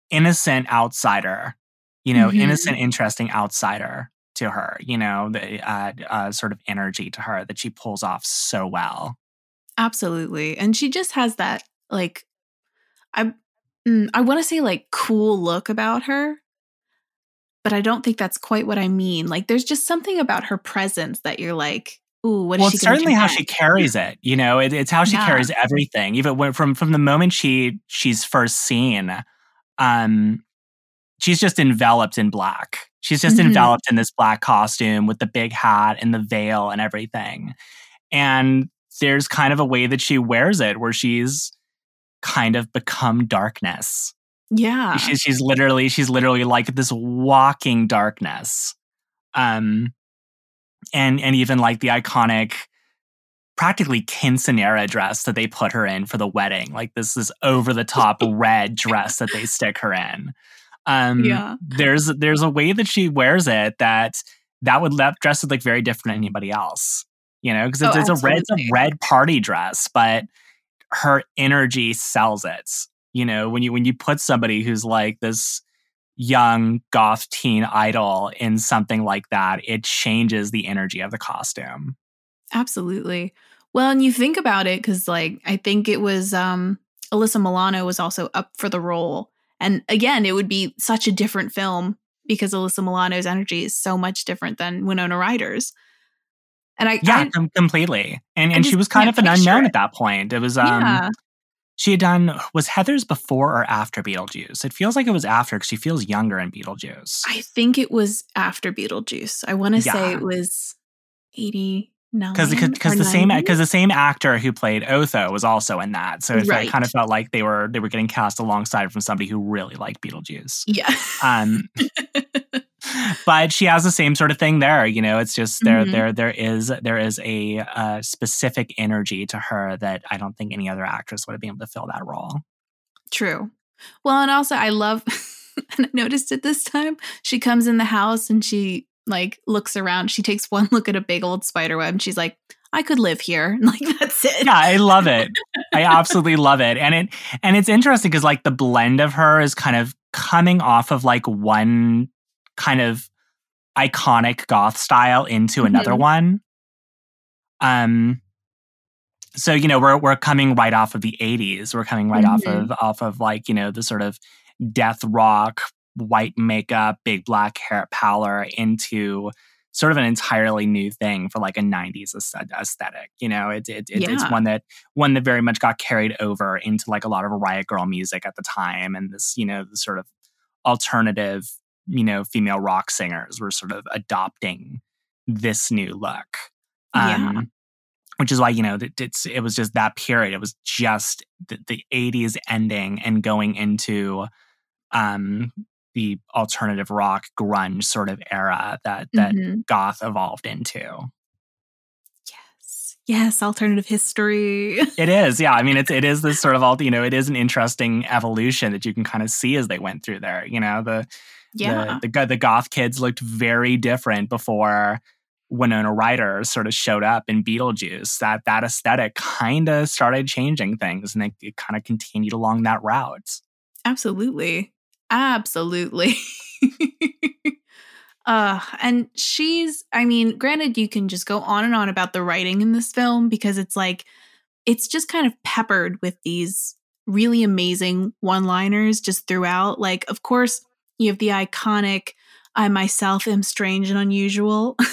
innocent outsider, you know, Mhm. innocent, interesting outsider to her. You know, the uh, uh, sort of energy to her that she pulls off so well. Absolutely. And she just has that like I mm, I want to say like cool look about her. But I don't think that's quite what I mean. Like there's just something about her presence that you're like, ooh, what is well, she it's certainly how she carries it. You know, it, it's how she Yeah. carries everything. Even when, from from the moment she she's first seen, um, she's just enveloped in black. She's just Mhm. enveloped in this black costume with the big hat and the veil and everything. And there's kind of a way that she wears it where she's kind of become darkness. Yeah. She's she's literally she's literally like this walking darkness. Um and and even like the iconic practically quinceanera dress that they put her in for the wedding. Like this is over the top red dress that they stick her in. Um Yeah. there's there's a way that she wears it that that would that dress would look very different than anybody else. You know, because Oh, it's, it's a red it's a red party dress, but her energy sells it. You know, when you when you put somebody who's like this young goth teen idol in something like that, it changes the energy of the costume. Absolutely. Well, and you think about it because, like, I think it was um, Alyssa Milano was also up for the role, and again, it would be such a different film because Alyssa Milano's energy is so much different than Winona Ryder's. And I Yeah, I, com- completely. And I and she was kind of an unknown it. at that point. It was um yeah. she had done was Heathers before or after Beetlejuice? It feels like it was after because she feels younger in Beetlejuice. I think it was after Beetlejuice. I want to say it was 89 because because the same because the same actor who played Otho was also in that, so it, it kind of felt like they were they were getting cast alongside from somebody who really liked Beetlejuice. Yeah. Um, but she has the same sort of thing there. You know, it's just there Mhm. there there is there is a uh, specific energy to her that I don't think any other actress would have been able to fill that role. True. Well, and also I love and I noticed it this time. She comes in the house and she like looks around. She takes one look at a big old spider web and she's like, I could live here. Like that's it. Yeah, I love it. I absolutely love it. And it and it's interesting because like the blend of her is kind of coming off of like one kind of iconic goth style into another Mhm. one. Um so you know we're we're coming right off of the 80s. We're coming right off Mhm. of off of like, you know, the sort of death rock, white makeup, big black hair pallor into sort of an entirely new thing for like a 90s aesthetic you know it, it, it, it's one that one that very much got carried over into like a lot of riot girl music at the time and this you know the sort of alternative you know female rock singers were sort of adopting this new look Yeah. um which is why you know that it's it was just that period it was just the, the 80s ending and going into um the alternative rock grunge sort of era that that Mhm. goth evolved into Yes. Yes, alternative history. it is yeah i mean it's it is this sort of all you know it is an interesting evolution that you can kind of see as they went through there you know the yeah. the, the the goth kids looked very different before Winona Ryder sort of showed up in Beetlejuice. That that aesthetic kind of started changing things, and it, it kind of continued along that route. Absolutely. Absolutely. uh and she's I mean, granted you can just go on and on about the writing in this film because it's like it's just kind of peppered with these really amazing one-liners just throughout. Like of course, you have the iconic I myself am strange and unusual.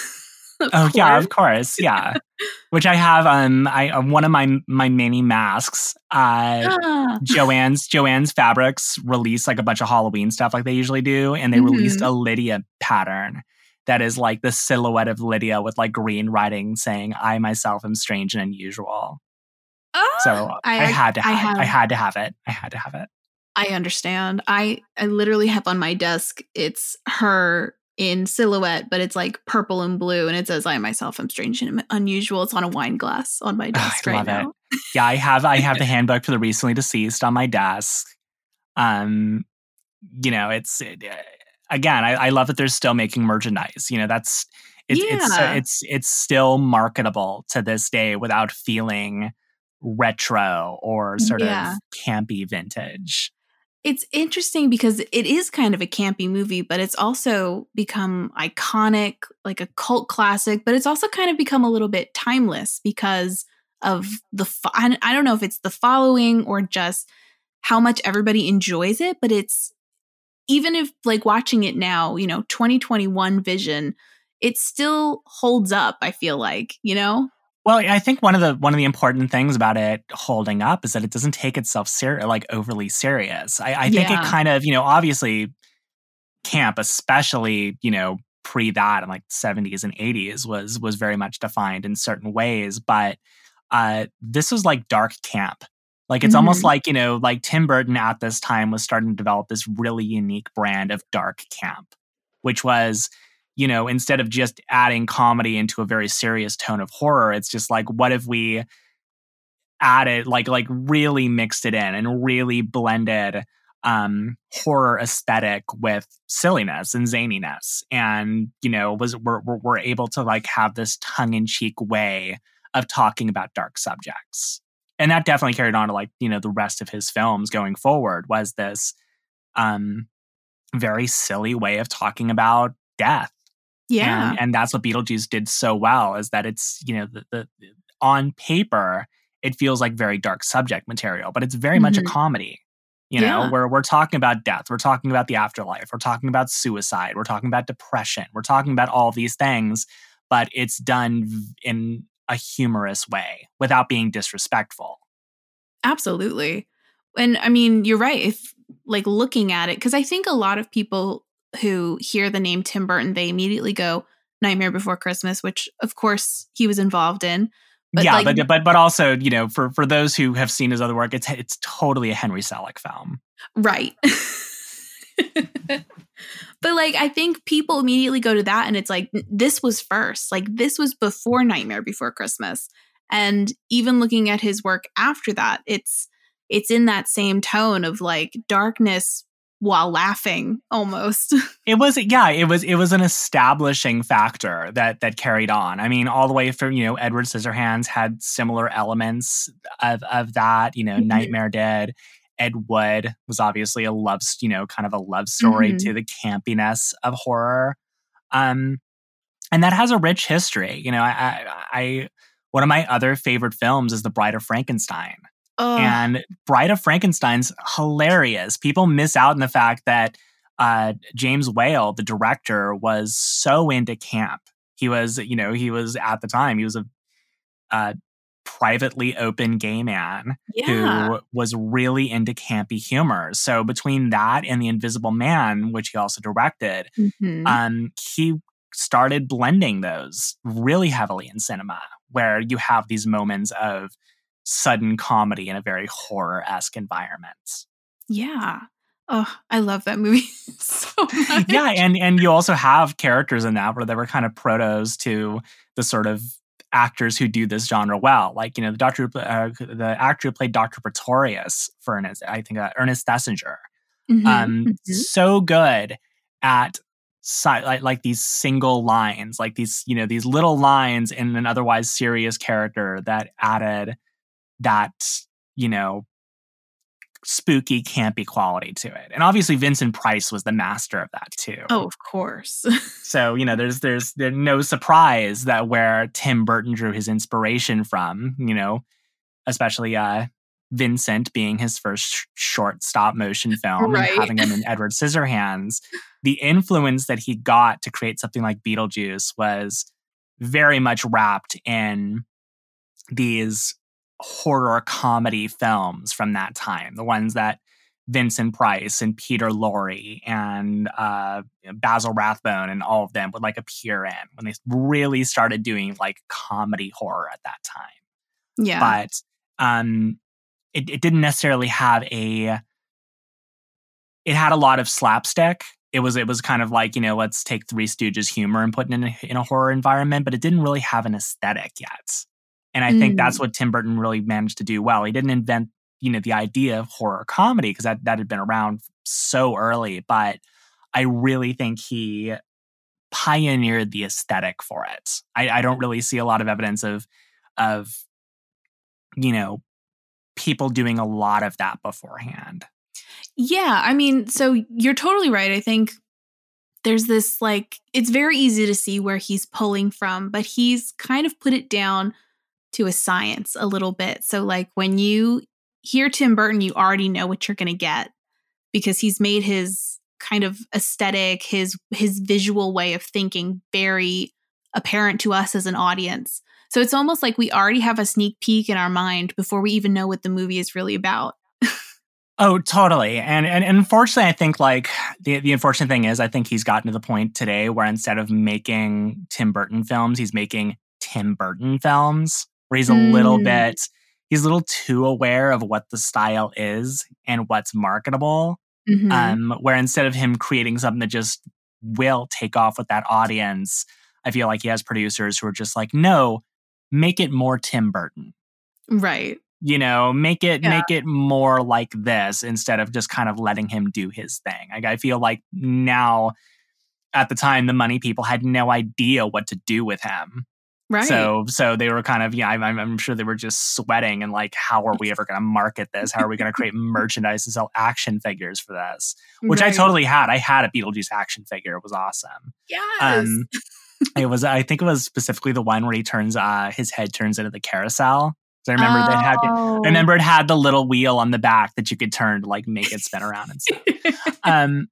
Oh yeah, of course, yeah. Which I have um I uh, one of my my mini masks. Uh, Ah. Joanne's Joanne's Fabrics released like a bunch of Halloween stuff like they usually do, and they released Mhm. a Lydia pattern that is like the silhouette of Lydia with like green writing saying "I myself am strange and unusual." So I, I- had to I have, I had to have it. I had to have it. I understand. I I literally have on my desk it's her in silhouette, but it's like purple and blue, and it says "I myself am strange and unusual." It's on a wine glass on my Oh, desk I right love now. it. Yeah, I have I have the handbook for the recently deceased on my desk. Um, you know, it's it, uh, again, I, I love that they're still making merchandise. You know, that's it's it's Yeah. it's it's still marketable to this day without feeling retro or sort Yeah. of campy vintage. It's interesting because it is kind of a campy movie, but it's also become iconic, like a cult classic. But it's also kind of become a little bit timeless because of the. Fo- I I don't know if it's the following or just how much everybody enjoys it, but it's even if like watching it now, you know, 2021 vision, it still holds up. I feel like you know. Well, I think one of the one of the important things about it holding up is that it doesn't take itself ser- like overly serious. I, I think Yeah. it kind of, you know, obviously camp, especially, you know, pre that in like seventies and eighties was was very much defined in certain ways. But uh this was like dark camp. Like it's almost Mhm. like, you know, like Tim Burton at this time was starting to develop this really unique brand of dark camp, which was you know, instead of just adding comedy into a very serious tone of horror, it's just like, what if we added, like, like really mixed it in and really blended um horror aesthetic with silliness and zaniness and you know was we're, we're, able to like have this tongue-in-cheek way of talking about dark subjects. And that definitely carried on to like you know the rest of his films going forward was this um very silly way of talking about death Yeah. and, and that's what Beetlejuice did so well is that it's, you know, the, the on paper, it feels like very dark subject material, but it's very much a Mhm. comedy. You know, Yeah. where we're talking about death, we're talking about the afterlife, we're talking about suicide, we're talking about depression, we're talking about all these things, but it's done in a humorous way without being disrespectful. Absolutely. And I mean, you're right. If like looking at it, because I think a lot of people who hear the name Tim Burton, they immediately go Nightmare Before Christmas, which of course he was involved in. But yeah, like, but but but also, you know, for for those who have seen his other work, it's it's totally a Henry Selick film. right. but like, I think people immediately go to that, and it's like this was first. Like this was before Nightmare Before Christmas, and even looking at his work after that, it's it's in that same tone of like darkness while laughing almost. It was yeah, it was it was an establishing factor that that carried on. I mean, all the way from you know Edward Scissorhands had similar elements of of that. You know, Mhm. Nightmare did. Ed Wood was obviously a love, you know, kind of a love story Mhm. to the campiness of horror, um, and that has a rich history. You know, I, I, I one of my other favorite films is The Bride of Frankenstein. And Bride of Frankenstein's hilarious. People miss out on the fact that uh, James Whale, the director, was so into camp. He was, you know, he was at the time, he was a, uh privately open gay man yeah. who was really into campy humor. So between that and The Invisible Man, which he also directed, Mhm. um, he started blending those really heavily in cinema, where you have these moments of sudden comedy in a very horror esque environment. yeah. Oh, I love that movie so much. yeah, and and you also have characters in that where they were kind of protos to the sort of actors who do this genre well, like you know the doctor, uh, the actor who played Doctor Pretorius for Ernest, I think uh, Ernest Thesiger. Mhm, um mhm. so good at si- like like these single lines like these you know these little lines in an otherwise serious character that added that you know spooky campy quality to it and obviously vincent price was the master of that too Oh, of course. so you know there's there's there's no surprise that where tim burton drew his inspiration from you know especially uh vincent being his first sh- short stop motion film Right. and having him in edward scissorhands the influence that he got to create something like beetlejuice was very much wrapped in these horror comedy films from that time the ones that Vincent Price and Peter Lorre and uh, Basil Rathbone and all of them would like appear in when they really started doing like comedy horror at that time. yeah. But um, it, it didn't necessarily have a. It had a lot of slapstick. It was it was kind of like you know let's take Three Stooges humor and put it in a, in a horror environment, but it didn't really have an aesthetic yet. And I think that's mm. what Tim Burton really managed to do well. He didn't invent you know the idea of horror comedy because that that had been around so early but i really think he pioneered the aesthetic for it i, I don't really see a lot of evidence of of you know people doing a lot of that beforehand Yeah, I mean, so you're totally right. I think there's this like it's very easy to see where he's pulling from, but he's kind of put it down to a science a little bit. So like when you hear Tim Burton, you already know what you're going to get because he's made his kind of aesthetic, his his visual way of thinking very apparent to us as an audience. So it's almost like we already have a sneak peek in our mind before we even know what the movie is really about. Oh, totally. And, and and unfortunately, I think like the the unfortunate thing is, I think he's gotten to the point today where instead of making Tim Burton films, he's making Tim Burton films, where he's a little Mm. bit he's a little too aware of what the style is and what's marketable. Mhm. Um, where instead of him creating something that just will take off with that audience, I feel like he has producers who are just like, no, make it more Tim Burton right. you know make it Yeah. make it more like this instead of just kind of letting him do his thing like i feel like now at the time the money people had no idea what to do with him Right. so so they were kind of yeah I'm, I'm- sure they were just sweating and like how are we ever going to market this how are we going to create merchandise and sell action figures for this which i totally had i had a beetlejuice action figure it was awesome Yes. um it was i think it was specifically the one where he turns uh his head turns into the carousel I remember they had. Oh. I remember it had the little wheel on the back that you could turn to like make it spin around and stuff. um,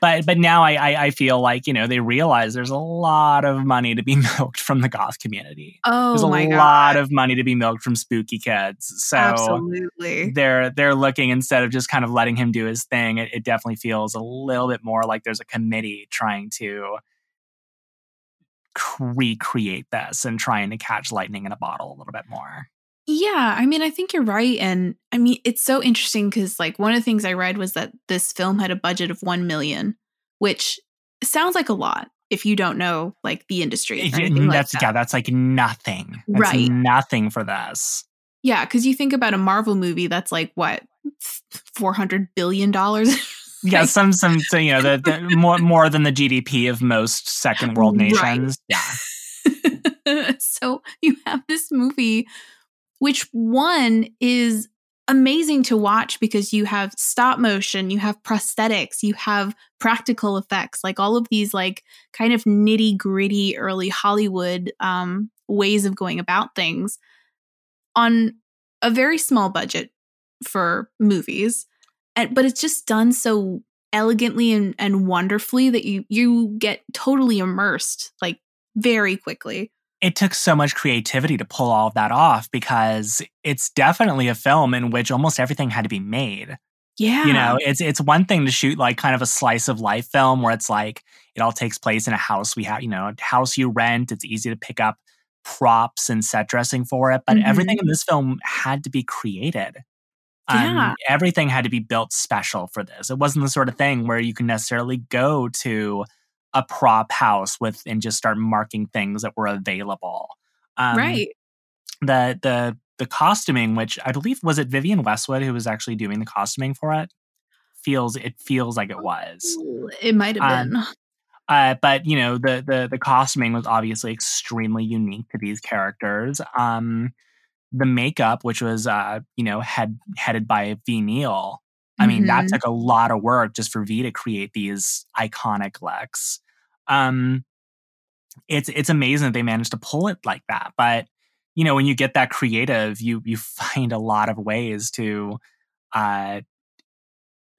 but but now I, I I feel like you know they realize there's a lot of money to be milked from the goth community. Oh there's a my lot god. of money to be milked from spooky kids. So Absolutely. they're they're looking instead of just kind of letting him do his thing. It, it definitely feels a little bit more like there's a committee trying to recreate this and trying to catch lightning in a bottle a little bit more. Yeah, I mean, I think you're right. And I mean, it's so interesting because, like, one of the things I read was that this film had a budget of 1 million, which sounds like a lot if you don't know, like, the industry. Anything like that's that. yeah, that's like nothing. That's Right. nothing for this. Yeah, because you think about a Marvel movie that's like, what, $400 billion? Yeah, some some so, you know the, the more more than the GDP of most second world Right. nations. Yeah. so you have this movie, which one is amazing to watch because you have stop motion, you have prosthetics, you have practical effects, like all of these like kind of nitty gritty early Hollywood um, ways of going about things on a very small budget for movies. And, but it's just done so elegantly and, and wonderfully that you you get totally immersed like very quickly. It took so much creativity to pull all of that off because it's definitely a film in which almost everything had to be made. Yeah. You know, it's it's one thing to shoot like kind of a slice of life film where it's like it all takes place in a house we have, you know, a house you rent, it's easy to pick up props and set dressing for it, but Mhm. everything in this film had to be created. Um, Yeah. everything had to be built special for this. It wasn't the sort of thing where you can necessarily go to a prop house with and just start marking things that were available. Um, right. The the the costuming, which I believe was it Vivienne Westwood who was actually doing the costuming for it, feels it feels like it was. It might have Um, been. Uh, but you know the the the costuming was obviously extremely unique to these characters. Um, the makeup, which was uh, you know head headed by Ve Neill, I mean that Mhm. took a lot of work just for Ve to create these iconic looks. Um, it's it's amazing that they managed to pull it like that. But you know when you get that creative, you you find a lot of ways to uh,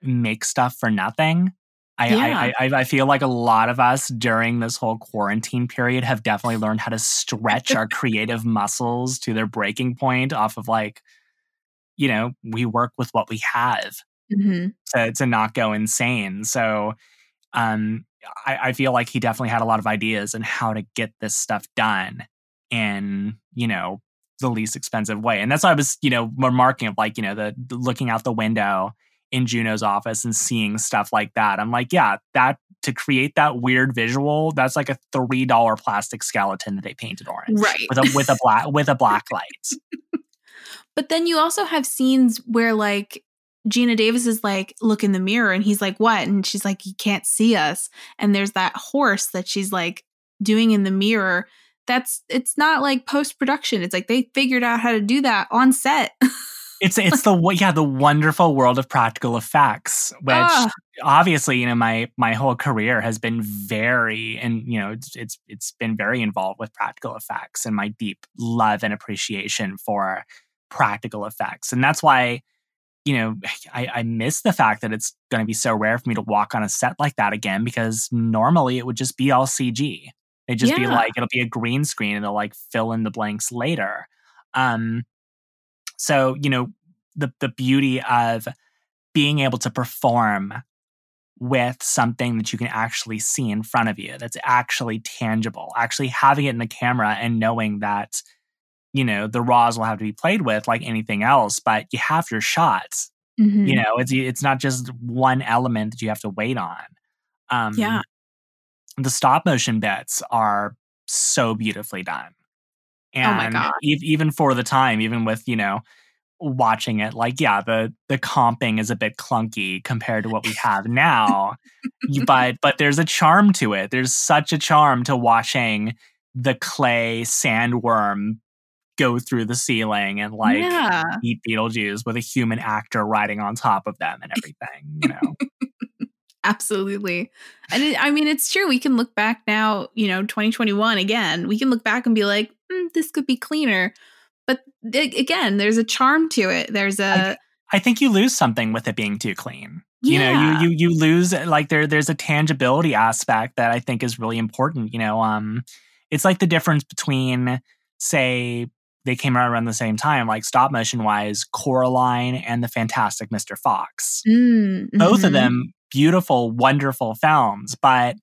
make stuff for nothing. I, Yeah. I, I I feel like a lot of us during this whole quarantine period have definitely learned how to stretch our creative muscles to their breaking point off of like, you know, we work with what we have Mhm. to to not go insane. So um I, I feel like he definitely had a lot of ideas on how to get this stuff done in, you know, the least expensive way. And that's why I was, you know, remarking of like, you know, the, the looking out the window in Juno's office and seeing stuff like that. I'm like, yeah, that to create that weird visual, that's like a three dollar plastic skeleton that they painted orange. Right. With a with a black with a black light. But then you also have scenes where like Geena Davis is like, look in the mirror, and he's like, what? And she's like, you can't see us. And there's that horse that she's like doing in the mirror. That's it's not like post production. It's like they figured out how to do that on set. It's it's the yeah the wonderful world of practical effects, which Ah. obviously you know my my whole career has been very and you know it's it's it's been very involved with practical effects and my deep love and appreciation for practical effects, and that's why you know I, I miss the fact that it's going to be so rare for me to walk on a set like that again because normally it would just be all CG. It'd just be like it'll be a green screen and they'll like fill in the blanks later. Um, so you know the the beauty of being able to perform with something that you can actually see in front of you that's actually tangible actually having it in the camera and knowing that you know the raws will have to be played with like anything else but you have your shots Mhm. you know it's it's not just one element that you have to wait on um Yeah. the stop motion bits are so beautifully done Oh my and God. ev- even for the time even with you know watching it like yeah the the comping is a bit clunky compared to what we have now but but there's a charm to it there's such a charm to watching the clay sandworm go through the ceiling and like Yeah. eat Beetlejuice with a human actor riding on top of them and everything, you know. Absolutely. And it, I mean, it's true. We can look back now, you know, 2021 again, we can look back and be like, "Hmm, this could be cleaner. But a- again, there's a charm to it. There's a I think you lose something with it being too clean. You know, you you you lose like there there's a tangibility aspect that I think is really important. You know, um it's like the difference between say they came out around the same time, like stop motion wise, Coraline and the Fantastic Mr. Fox. Mm, Both of mhm. them beautiful, wonderful films, but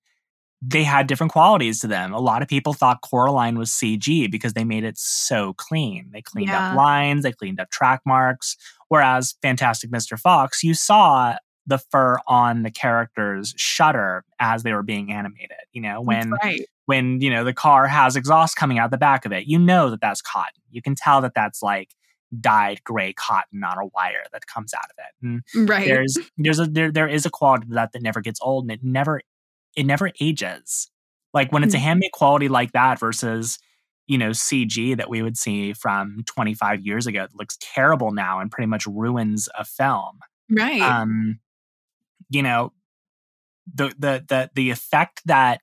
they had different qualities to them. A lot of people thought Coraline was CG because they made it so clean. They cleaned Yeah. up lines, they cleaned up track marks. Whereas Fantastic Mr. Fox, you saw the fur on the characters shudder as they were being animated. You know, when right. When you know the car has exhaust coming out the back of it, you know that that's cotton. You can tell that that's like dyed gray cotton on a wire that comes out of it. And Right. there's there's a there there is a quality to that that never gets old and it never it never ages like when it's a Mm. handmade quality like that versus you know cg that we would see from 25 years ago that looks terrible now and pretty much ruins a film right. um you know the the the the effect that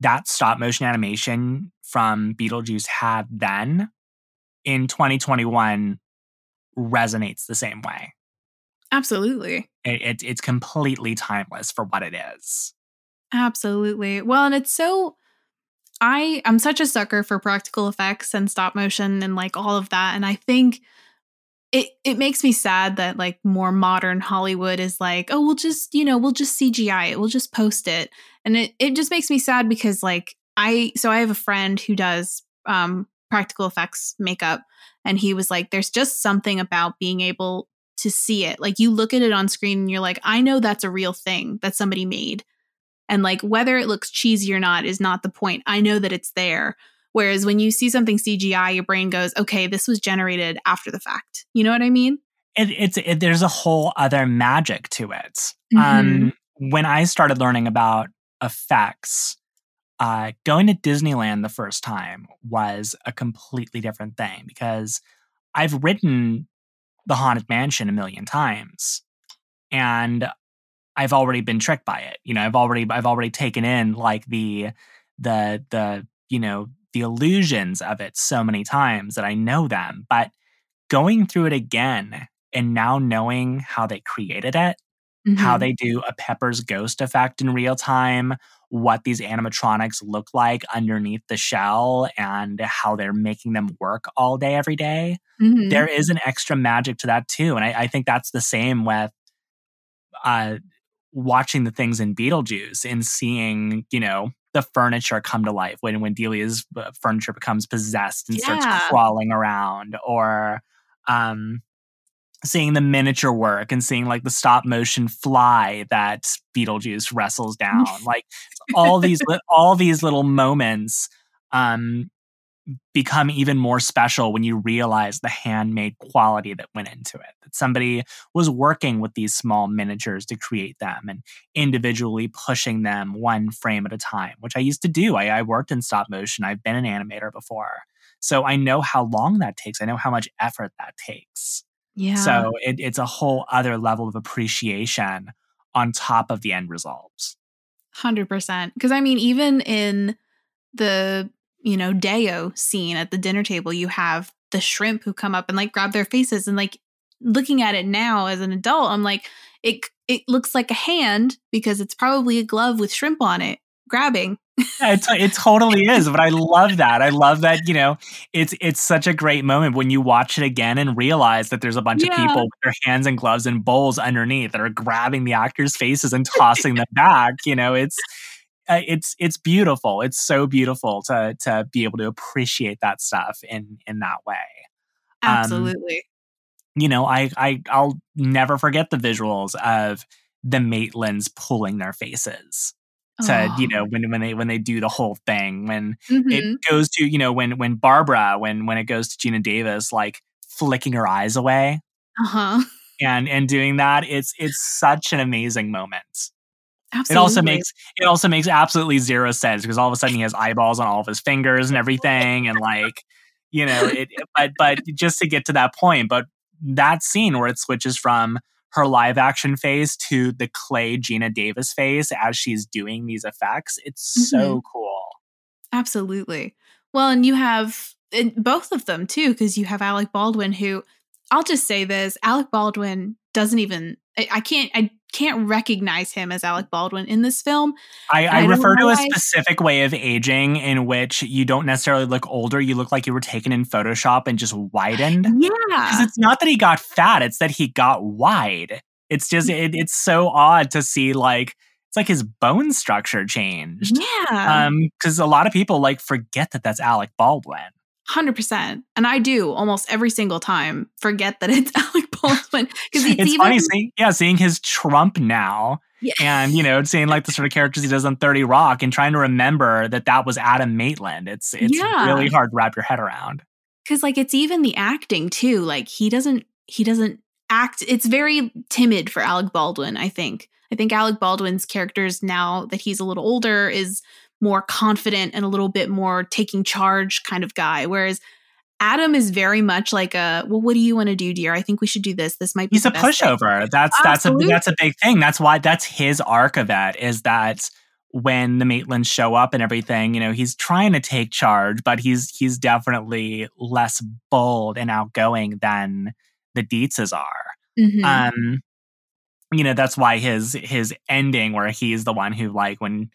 that stop motion animation from beetlejuice had then in 2021 resonates the same way Absolutely. it, it, it's completely timeless for what it is. Absolutely. Well, and it's so I I'm such a sucker for practical effects and stop motion and like all of that and I think it it makes me sad that like more modern Hollywood is like, "Oh, we'll just, you know, we'll just CGI it. We'll just post it." And it it just makes me sad because like I so I have a friend who does um practical effects makeup and he was like there's just something about being able to see it. Like you look at it on screen and you're like, "I know that's a real thing that somebody made." And like whether it looks cheesy or not is not the point. I know that it's there. Whereas when you see something CGI, your brain goes, okay, this was generated after the fact. You know what I mean? It, it's it, there's a whole other magic to it. Mhm. Um, when I started learning about effects, uh, going to Disneyland the first time was a completely different thing because I've written the Haunted Mansion a million times, and I've already been tricked by it. You know, I've already I've already taken in like the the the you know the illusions of it so many times that I know them. But going through it again and now knowing how they created it, how Mhm. they do a Pepper's ghost effect in real time, what these animatronics look like underneath the shell, and how they're making them work all day, every day Mhm. there is an extra magic to that too. And I, I think that's the same with uh, watching the things in Beetlejuice and seeing, you know, the furniture come to life when when Delia's uh, furniture becomes possessed and starts crawling around, or um, seeing the miniature work and seeing like the stop motion fly that Beetlejuice wrestles down. like all these all these little moments um, become even more special when you realize the handmade quality that went into it. That somebody was working with these small miniatures to create them and individually pushing them one frame at a time, which I used to do. I, I worked in stop motion, I've been an animator before. So I know how long that takes, I know how much effort that takes. yeah. So it, it's a whole other level of appreciation on top of the end results. Hundred percent. Because I mean, even in the you know Day-O scene at the dinner table, you have the shrimp who come up and like grab their faces, and like looking at it now as an adult, I'm like, it it looks like a hand because it's probably a glove with shrimp on it grabbing. Yeah, it, it totally is, but I love that. I love that, you know, it's it's such a great moment when you watch it again and realize that there's a bunch Yeah. of people with their hands and gloves and bowls underneath that are grabbing the actors' faces and tossing them back. You know, it's uh, it's it's beautiful. It's so beautiful to to be able to appreciate that stuff in in that way. Um, Absolutely. You know, I I I'll never forget the visuals of the Maitlands pulling their faces to you Oh. know when when they when they do the whole thing when Mhm. it goes to you know when when Barbara when when it goes to Geena Davis like flicking her eyes away uh-huh. and and doing that it's it's such an amazing moment. Absolutely. It also makes it also makes absolutely zero sense because all of a sudden he has eyeballs on all of his fingers and everything and like you know it but but just to get to that point but that scene where it switches from her live action face to the clay Geena Davis face as she's doing these effects it's mm-hmm. so cool. Absolutely. Well, and you have and both of them too, because you have Alec Baldwin, who I'll just say this: Alec Baldwin doesn't even. I, I can't. I can't recognize him as Alec Baldwin in this film. I, I, I refer to a specific way of aging in which you don't necessarily look older. You look like you were taken in Photoshop and just widened. Yeah. Because it's not that he got fat; it's that he got wide. It's just it, it's so odd to see like it's like his bone structure changed. yeah, Um, because a lot of people like forget that that's Alec Baldwin. Hundred percent. And I do almost every single time forget that it's Alec Baldwin because it's, It's even funny seeing yeah seeing his Trump now Yeah. and you know seeing like the sort of characters he does on Thirty Rock and trying to remember that that was Adam Maitland. It's it's Yeah. really hard to wrap your head around. because like it's even the acting too like he doesn't he doesn't act it's very timid for alec baldwin i think i think alec baldwin's characters now that he's a little older is more confident and a little bit more taking charge kind of guy whereas adam is very much like a well what do you want to do dear i think we should do this this might be He's a best thing." pushover. That's that's a that's a big thing. That's why that's his arc of it is that when the Maitlands show up and everything, you know, he's trying to take charge, but he's he's definitely less bold and outgoing than the Deetzes are. Mhm. Um, you know, that's why his his ending where he's the one who like when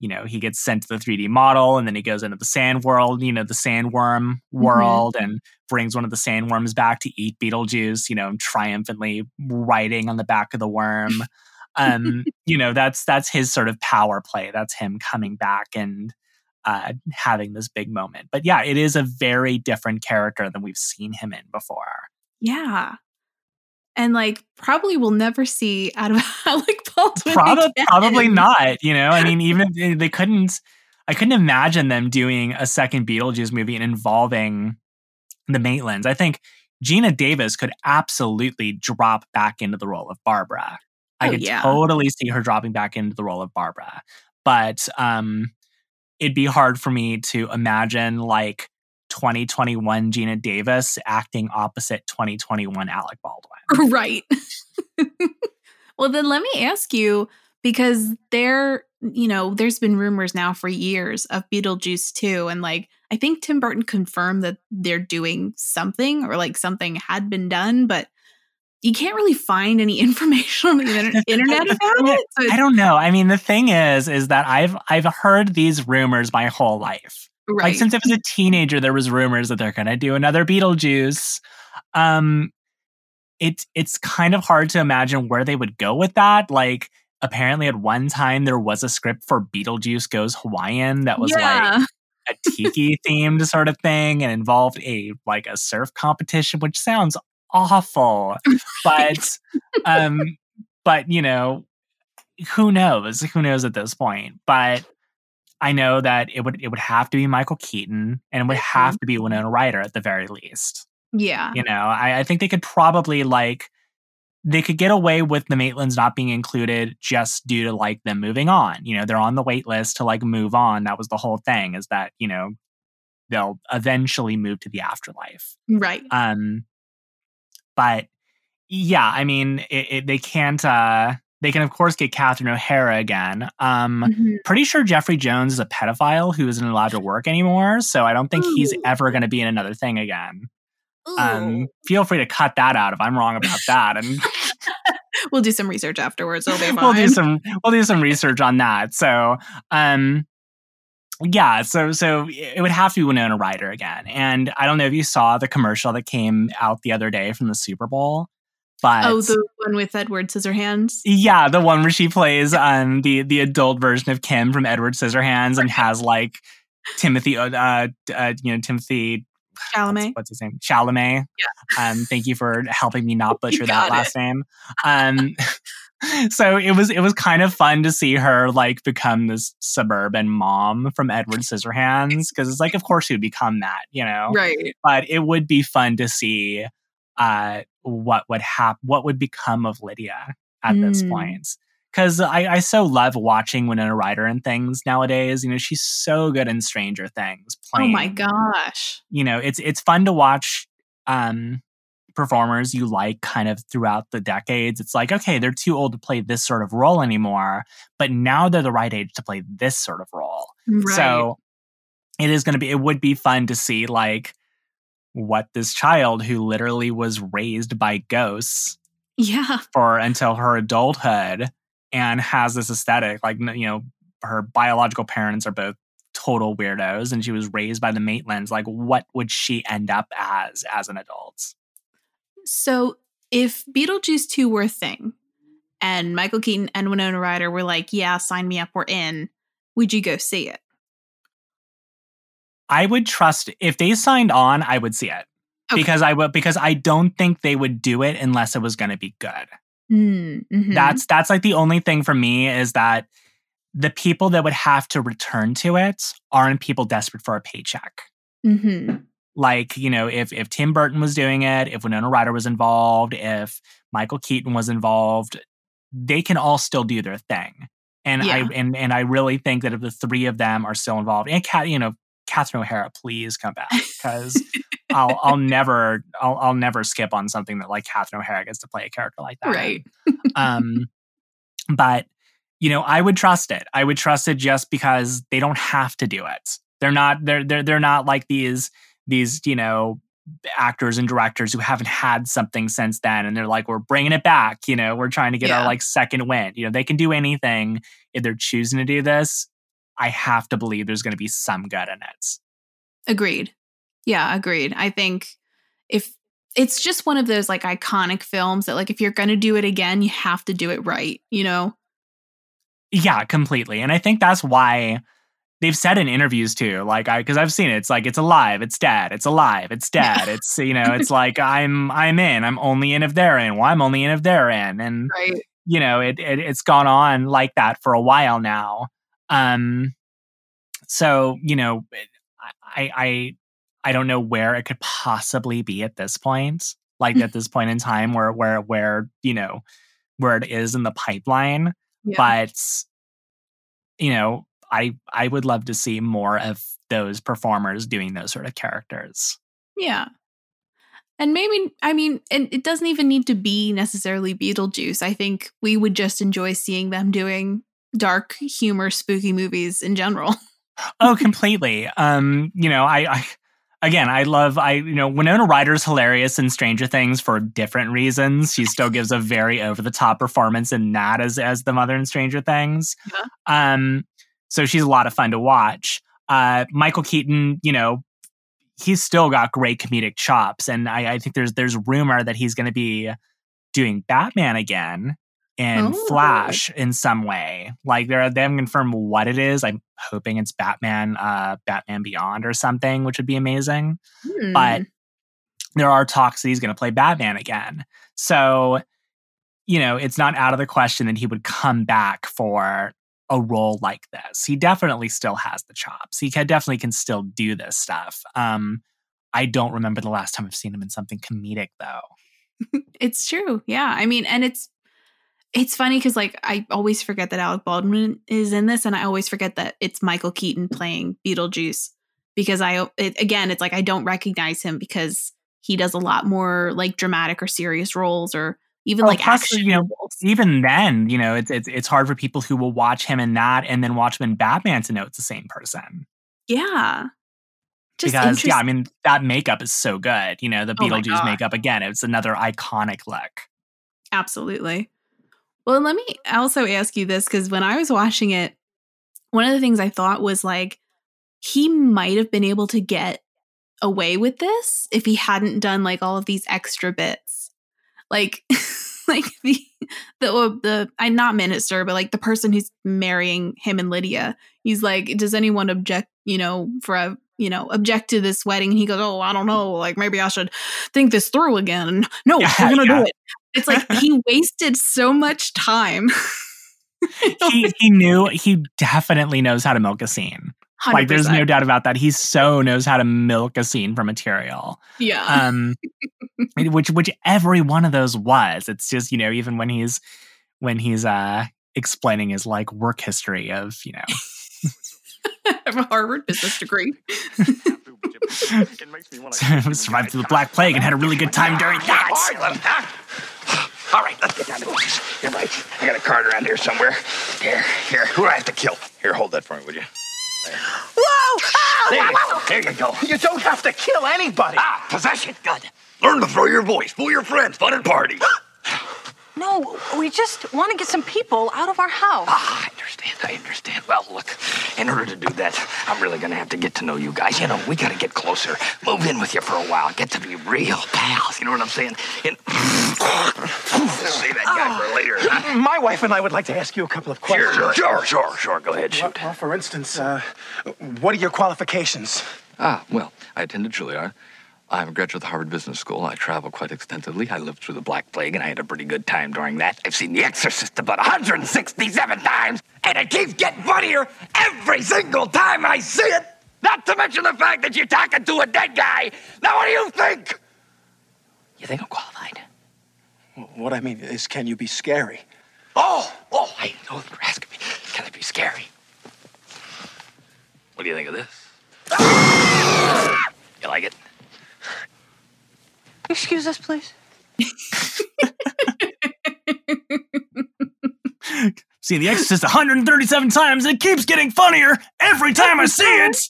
you know he gets sent to the 3D model and then he goes into the sand world, you know, the sandworm world and brings one of the sandworms back to eat Beetlejuice, you know, triumphantly riding on the back of the worm. Um, you know, that's that's his sort of power play. That's him coming back and uh having this big moment. But yeah, it is a very different character than we've seen him in before. yeah and like probably we'll never see out of alec baldwin probably probably not you know? I mean even if they couldn't i couldn't imagine them doing a second beetlejuice movie and involving the maitlands. I think geena davis could absolutely drop back into the role of barbara. I Oh, could yeah. totally see her dropping back into the role of barbara. But um it'd be hard for me to imagine like 2021 geena davis acting opposite 2021 alec baldwin Right. well, then let me ask you because there, you know, there's been rumors now for years of Beetlejuice 2. And like, I think Tim Burton confirmed that they're doing something or like something had been done, but you can't really find any information on the inter- internet about it. So I don't know. I mean, the thing is, is that I've I've heard these rumors my whole life. Right. Like since I was a teenager, there was rumors that they're gonna do another Beetlejuice. Um, it's it's kind of hard to imagine where they would go with that. Like, apparently, at one time there was a script for Beetlejuice Goes Hawaiian that was like a tiki themed sort of thing and involved a like a surf competition, which sounds awful. But um but you know, who knows? Who knows at this point? But I know that it would it would have to be Michael Keaton and it would have to be Winona Ryder at the very least. yeah. You know, I, I think they could probably like they could get away with the Maitlands not being included just due to like them moving on. You know, they're on the wait list to like move on. That was the whole thing, is that, you know, they'll eventually move to the afterlife. Right. Um but yeah, I mean, it, it, they can't uh they can of course get Catherine O'Hara again. Um Mhm. pretty sure Jeffrey Jones is a pedophile who isn't allowed to work anymore, so I don't think he's ever going to be in another thing again. Um, feel free to cut that out if I'm wrong about that, and we'll do some research afterwards. We'll do some we'll do some research on that. So, um, yeah, so so it would have to be Winona Ryder again, and I don't know if you saw the commercial that came out the other day from the Super Bowl, but Oh, the one with Edward Scissorhands. yeah, the one where she plays um the the adult version of Kim from Edward Scissorhands and has like Timothy uh, uh, you know Timothée Chalamet. what's, his name? Chalamet. Yeah. Um, thank you for helping me not butcher that last name. Um, so it was it was kind of fun to see her like become this suburban mom from Edward Scissorhands because it's like, of course, she would become that, you know. Right. But it would be fun to see uh, what would hap- what would become of Lydia at this Mm. point. Because I, I so love watching Winona Ryder and things nowadays. You know, she's so good in Stranger Things. Oh my gosh. you know it's it's fun to watch um performers you like kind of throughout the decades it's like okay they're too old to play this sort of role anymore but now they're the right age to play this sort of role Right. so it is going to be it would be fun to see like what this child who literally was raised by ghosts Yeah. for until her adulthood and has this aesthetic like you know her biological parents are both total weirdos and she was raised by the maitlands like what would she end up as as an adult So if Beetlejuice 2 were a thing and Michael Keaton and Winona Ryder were like, yeah, sign me up, we're in, would you go see it? I would trust if they signed on i would see it Okay. because i would because i don't think they would do it unless it was going to be good Mm, mhm. that's that's like the only thing for me is that the people that would have to return to it aren't people desperate for a paycheck Mhm. like you know if if tim burton was doing it if winona ryder was involved if michael keaton was involved they can all still do their thing and Yeah. i and and i really think that if the three of them are still involved and Cat, you know catherine o'hara please come back because i'll i'll never I'll, I'll never skip on something that like catherine o'hara gets to play a character like that. Right. um but you know i would trust it. I would trust it just because they don't have to do it. They're not they're they're, they're not like these these you know actors and directors who haven't had something since then and they're like we're bringing it back you know? We're trying to get our like second win you know they can do anything if they're choosing to do this i have to believe there's going to be some good in it Agreed. Yeah, agreed. I think if it's just one of those like iconic films that like if you're going to do it again, you have to do it right, you know? Yeah, completely. And I think that's why they've said in interviews too, like I because I've seen it, it's like it's alive, it's dead, it's alive, it's dead. It's you know, it's like I'm I'm in, I'm only in if they're in. Well, I'm only in if they're in. And Right. you know, it, it it's gone on like that for a while now. Um so, you know, I I I don't know where it could possibly be at this point. Like at this point in time where where where, you know, where it is in the pipeline Yeah. but you know i i would love to see more of those performers doing those sort of characters Yeah. And maybe, I mean, and it doesn't even need to be necessarily Beetlejuice. I think we would just enjoy seeing them doing dark humor, spooky movies in general. oh completely. Um you know i i again i love i you know winona ryder's hilarious in stranger things for different reasons. She still gives a very over the top performance in that as as the mother in stranger things. Um so she's a lot of fun to watch. Uh michael keaton you know he's still got great comedic chops and i i think there's there's rumor that he's going to be doing batman again and Oh. flash in some way like they're they haven't confirmed what it is i'm hoping it's batman uh batman beyond or something which would be amazing but Hmm. there are talks that he's going to play Batman again. So, you know, it's not out of the question that he would come back for a role like this. He definitely still has the chops. He can, definitely can still do this stuff. Um, I don't remember the last time I've seen him in something comedic though. It's true. Yeah. I mean, and it's it's funny because like I always forget that Alec Baldwin is in this, and I always forget that it's Michael Keaton playing Beetlejuice because I it, again, it's like I don't recognize him because he does a lot more like dramatic or serious roles or even Oh, like plus, action you know, roles. even then, you know, it's, it's it's hard for people who will watch him in that and then watch him in Batman to know it's the same person. Yeah. Just because yeah, I mean that makeup is so good. You know, the Oh Beetlejuice God. makeup again, it's another iconic look. Absolutely. Well, let me also ask you this because when I was watching it, one of the things I thought was like, he might have been able to get away with this if he hadn't done like all of these extra bits. Like, like the the the I'm not minister, but like the person who's marrying him and Lydia. He's like, does anyone object? You know, for a you know object to this wedding? And he goes, oh, I don't know. Like maybe I should think this through again. No, Yeah, we're gonna yeah. do it. It's like he wasted so much time. he he knew he definitely knows how to milk a scene. Like there's no doubt about that. He so knows how to milk a scene for material. Yeah. Um which which every one of those was. It's just, you know, even when he's when he's uh explaining his like work history of, you know, I have a Harvard business degree. survived through the Black Plague and had a really good time during that. All right, let's get down to business. Here, Mike. I got a card around here somewhere. Here, here. Who do I have to kill? Here, hold that for me, would you? Whoa! There you, go. there you go. You don't have to kill anybody. Ah, possession. Good. Learn to throw your voice. Fool your friends. Fun and party. No, we just want to get some people out of our house. Ah, I understand. I understand. Well, look, in order to do that, I'm really gonna have to get to know you guys. You know, we gotta get closer. Move in with you for a while. Get to be real pals. You know what I'm saying? And save that guy for later. huh? My wife and I would like to ask you a couple of questions. Sure, sure, sure, sure. Go ahead, Well, well, for instance, uh, what are your qualifications? Ah, well, I attended Juilliard. I'm a graduate of the Harvard Business School. I travel quite extensively. I lived through the Black Plague, and I had a pretty good time during that. I've seen The Exorcist about 167 times, and it keeps getting funnier every single time I see it. Not to mention the fact that you're talking to a dead guy. Now, what do you think? You think I'm qualified? What I mean is, can you be scary? Oh, oh, I know you're asking me. Can I be scary? What do you think of this? You like it? Excuse us, please. See The Exorcist 137 times. It keeps getting funnier every time I see it.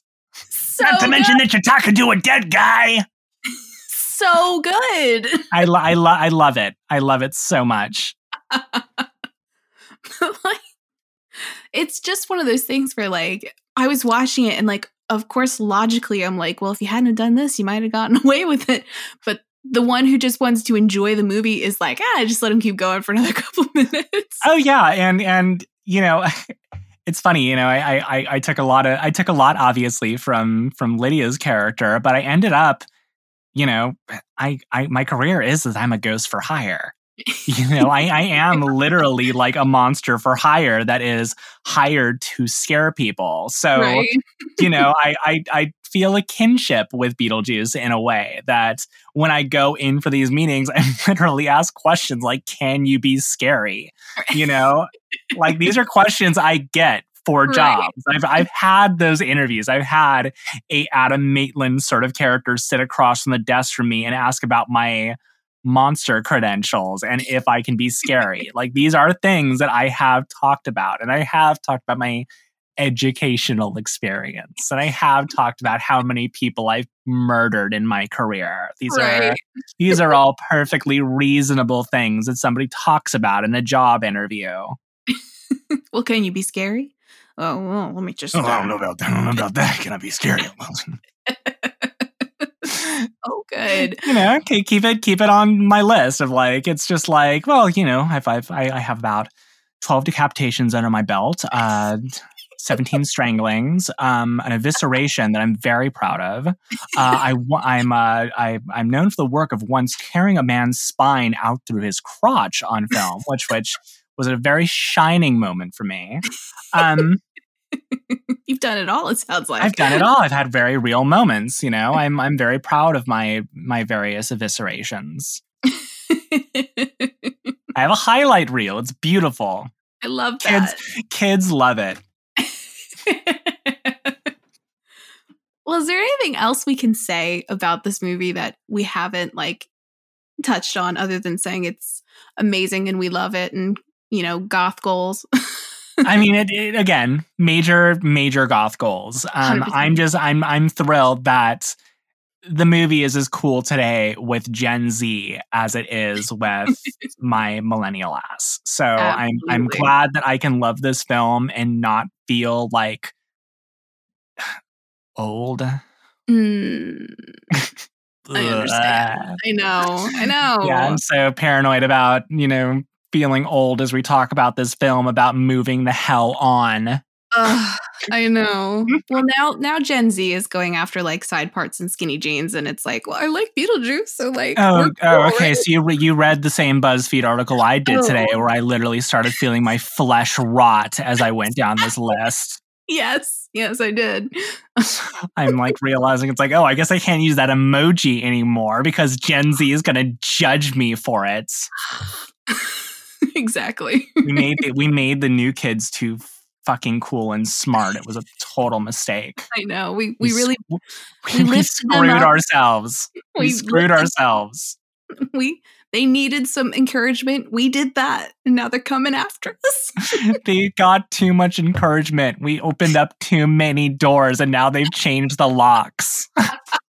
So Not to mention good. that you're talking to a dead guy. so good. I, lo- I, lo- I love it. I love it so much. like it's just one of those things where like I was watching it and like of course logically I'm like, well if you hadn't done this, you might have gotten away with it. But the one who just wants to enjoy the movie is like, ah, just let him keep going for another couple minutes. Oh yeah, and and you know, it's funny. You know, I I I took a lot of I took a lot obviously from from Lydia's character, but I ended up, you know, I I my career is that I'm a ghost for hire. You know, I I am literally like a monster for hire that is hired to scare people. So Right. you know, I, I I feel a kinship with Beetlejuice in a way that when I go in for these meetings, I literally ask questions like, "Can you be scary?" You know, like these are questions I get for Right. jobs. I've I've had those interviews. I've had a Adam Maitland sort of character sit across from the desk from me and ask about my monster credentials and if I can be scary. like these are things that I have talked about and I have talked about my educational experience and I have talked about how many people I've murdered in my career. These are these are all perfectly reasonable things that somebody talks about in a job interview. well, can you be scary? Oh, well, let me just Oh, I don't know about that. I don't know about that. Can I be scary? Oh, good. you know, okay, keep it keep it on my list of like it's just like, well, you know, I've, I've I, I have about twelve decapitations under my belt, uh, seventeen stranglings, um, an evisceration that I'm very proud of. Uh, I, I'm, uh, I I'm known for the work of once tearing a man's spine out through his crotch on film, which which was a very shining moment for me. Um, You've done it all, it sounds like. I've done it all. I've had very real moments. You know, I'm I'm very proud of my my various eviscerations. I have a highlight reel. It's beautiful. I love Kids that. kids love it. Well, is there anything else we can say about this movie that we haven't like touched on other than saying it's amazing and we love it and you know, goth goals? I mean, it, it again, major major goth goals. Um, I'm just I'm I'm thrilled that the movie is as cool today with Gen Z as it is with my millennial ass. So I'm I'm glad that I can love this film and not feel like old. Mm, I understand. I know. I know. Yeah, I'm so paranoid about, you know, feeling old as we talk about this film about moving the hell on. Ugh, I know. Well, now now Gen Z is going after like side parts and skinny jeans, and it's like, well, I like Beetlejuice, so like, Oh, oh, okay. right? So you re- you read the same BuzzFeed article I did oh. today, Oh. where I literally started feeling my flesh rot as I went down this list. Yes, yes, I did. I'm like realizing it's like, oh, I guess I can't use that emoji anymore because Gen Z is going to judge me for it. exactly. We made it, we made the new kids too fucking cool and smart. It was a total mistake. I know. We we really we, we we screwed ourselves. We, We screwed ourselves. we They needed some encouragement. We did that. And now they're coming after us. they got too much encouragement. We opened up too many doors and now they've changed the locks.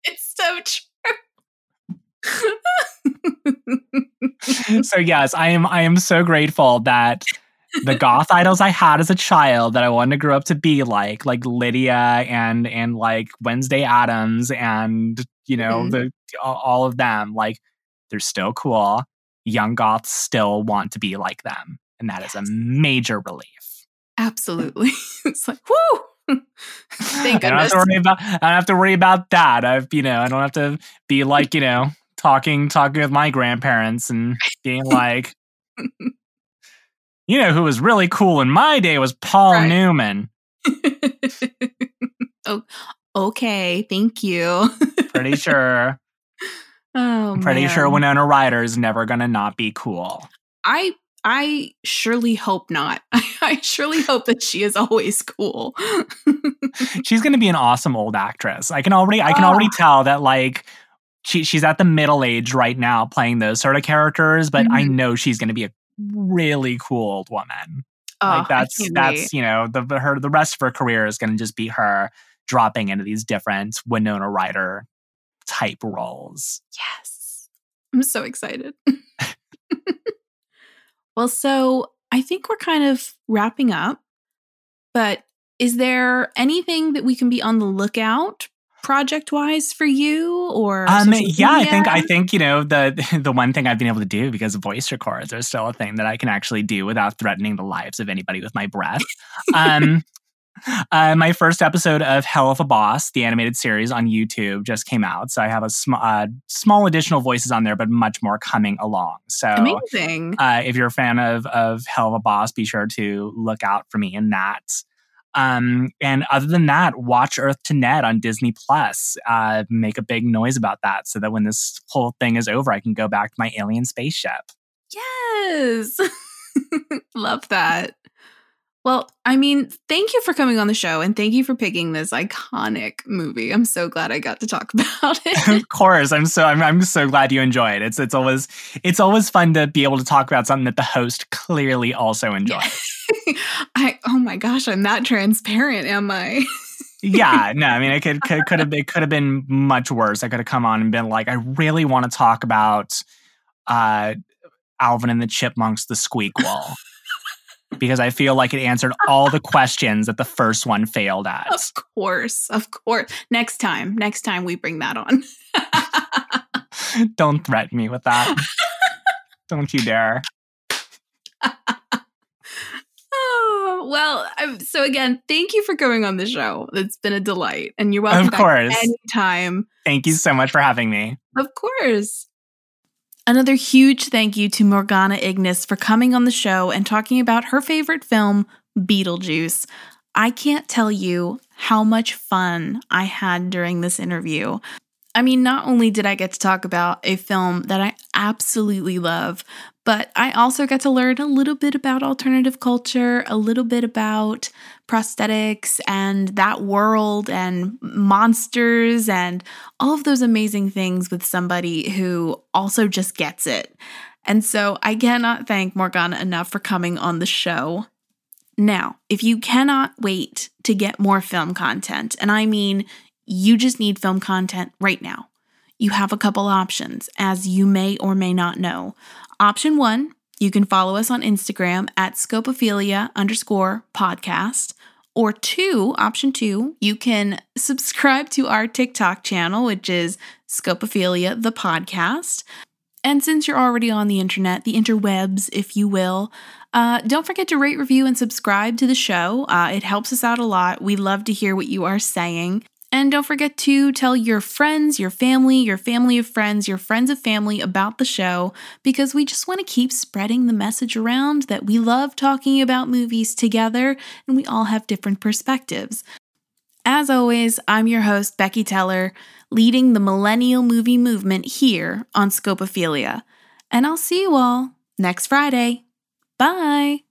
it's so true. so yes, I am I am so grateful that the goth idols I had as a child that I wanted to grow up to be like, like Lydia and and like Wednesday Addams and you know mm-hmm. the all of them, like they're still cool. Young goths still want to be like them. And that yes. is a major relief. Absolutely. it's like, whoo! Thank I don't have to worry about I don't have to worry about that. I've you know, I don't have to be like, you know, talking talking with my grandparents and being like you know who was really cool in my day was Paul right. Newman. oh, okay, thank you. Pretty sure. Oh, I'm pretty man. sure Winona Ryder is never gonna not be cool. I I surely hope not. I surely hope that she is always cool. she's gonna be an awesome old actress. I can already I can oh. already tell that like she she's at the middle age right now playing those sort of characters, but mm-hmm. I know she's gonna be a really cool old woman. Oh, like that's that's wait. you know the her the rest of her career is gonna just be her dropping into these different Winona Ryder type roles. Yes. I'm so excited. well, so I think we're kind of wrapping up, but is there anything that we can be on the lookout project wise for you or um yeah i think i think you know the the one thing i've been able to do because voice records are still a thing that i can actually do without threatening the lives of anybody with my breath um uh, my first episode of Helluva Boss, the animated series on YouTube, just came out. So I have a sm- uh, small additional voices on there, but much more coming along. So amazing! Uh, if you're a fan of of Helluva Boss, be sure to look out for me in that. Um, and other than that, watch Earth to Ned on Disney Plus. Uh, make a big noise about that, so that when this whole thing is over, I can go back to my alien spaceship. Yes, love that. Well, I mean, thank you for coming on the show and thank you for picking this iconic movie. I'm so glad I got to talk about it. of course. I'm so I'm, I'm so glad you enjoy it. It's it's always it's always fun to be able to talk about something that the host clearly also enjoys. I oh my gosh, I'm that transparent, am I? yeah, no, I mean it could could could have it could have been much worse. I could have come on and been like, I really want to talk about uh Alvin and the Chipmunks, the Squeakquel because I feel like it answered all the questions that the first one failed at. Of course, of course. Next time, next time we bring that on. Don't threaten me with that. Don't you dare. Oh, well, so again, thank you for coming on the show. It's been a delight. And you're welcome of course. anytime. Thank you so much for having me. Of course. Another huge thank you to Morgana Ignis for coming on the show and talking about her favorite film, Beetlejuice. I can't tell you how much fun I had during this interview. I mean, not only did I get to talk about a film that I absolutely love, but I also got to learn a little bit about alternative culture, a little bit about prosthetics and that world and monsters and all of those amazing things with somebody who also just gets it. And so I cannot thank Morgana enough for coming on the show. Now, if you cannot wait to get more film content, and I mean you just need film content right now. You have a couple options, as you may or may not know. Option one, you can follow us on Instagram at scopophilia underscore podcast. Or two, option two, you can subscribe to our TikTok channel, which is Scopophilia, the podcast. And since you're already on the internet, the interwebs, if you will, uh, don't forget to rate, review, and subscribe to the show. Uh, it helps us out a lot. We love to hear what you are saying. And don't forget to tell your friends, your family, your family of friends, your friends of family about the show because we just want to keep spreading the message around that we love talking about movies together and we all have different perspectives. As always, I'm your host, Becky Teller, leading the millennial movie movement here on Scopophilia. And I'll see you all next Friday. Bye.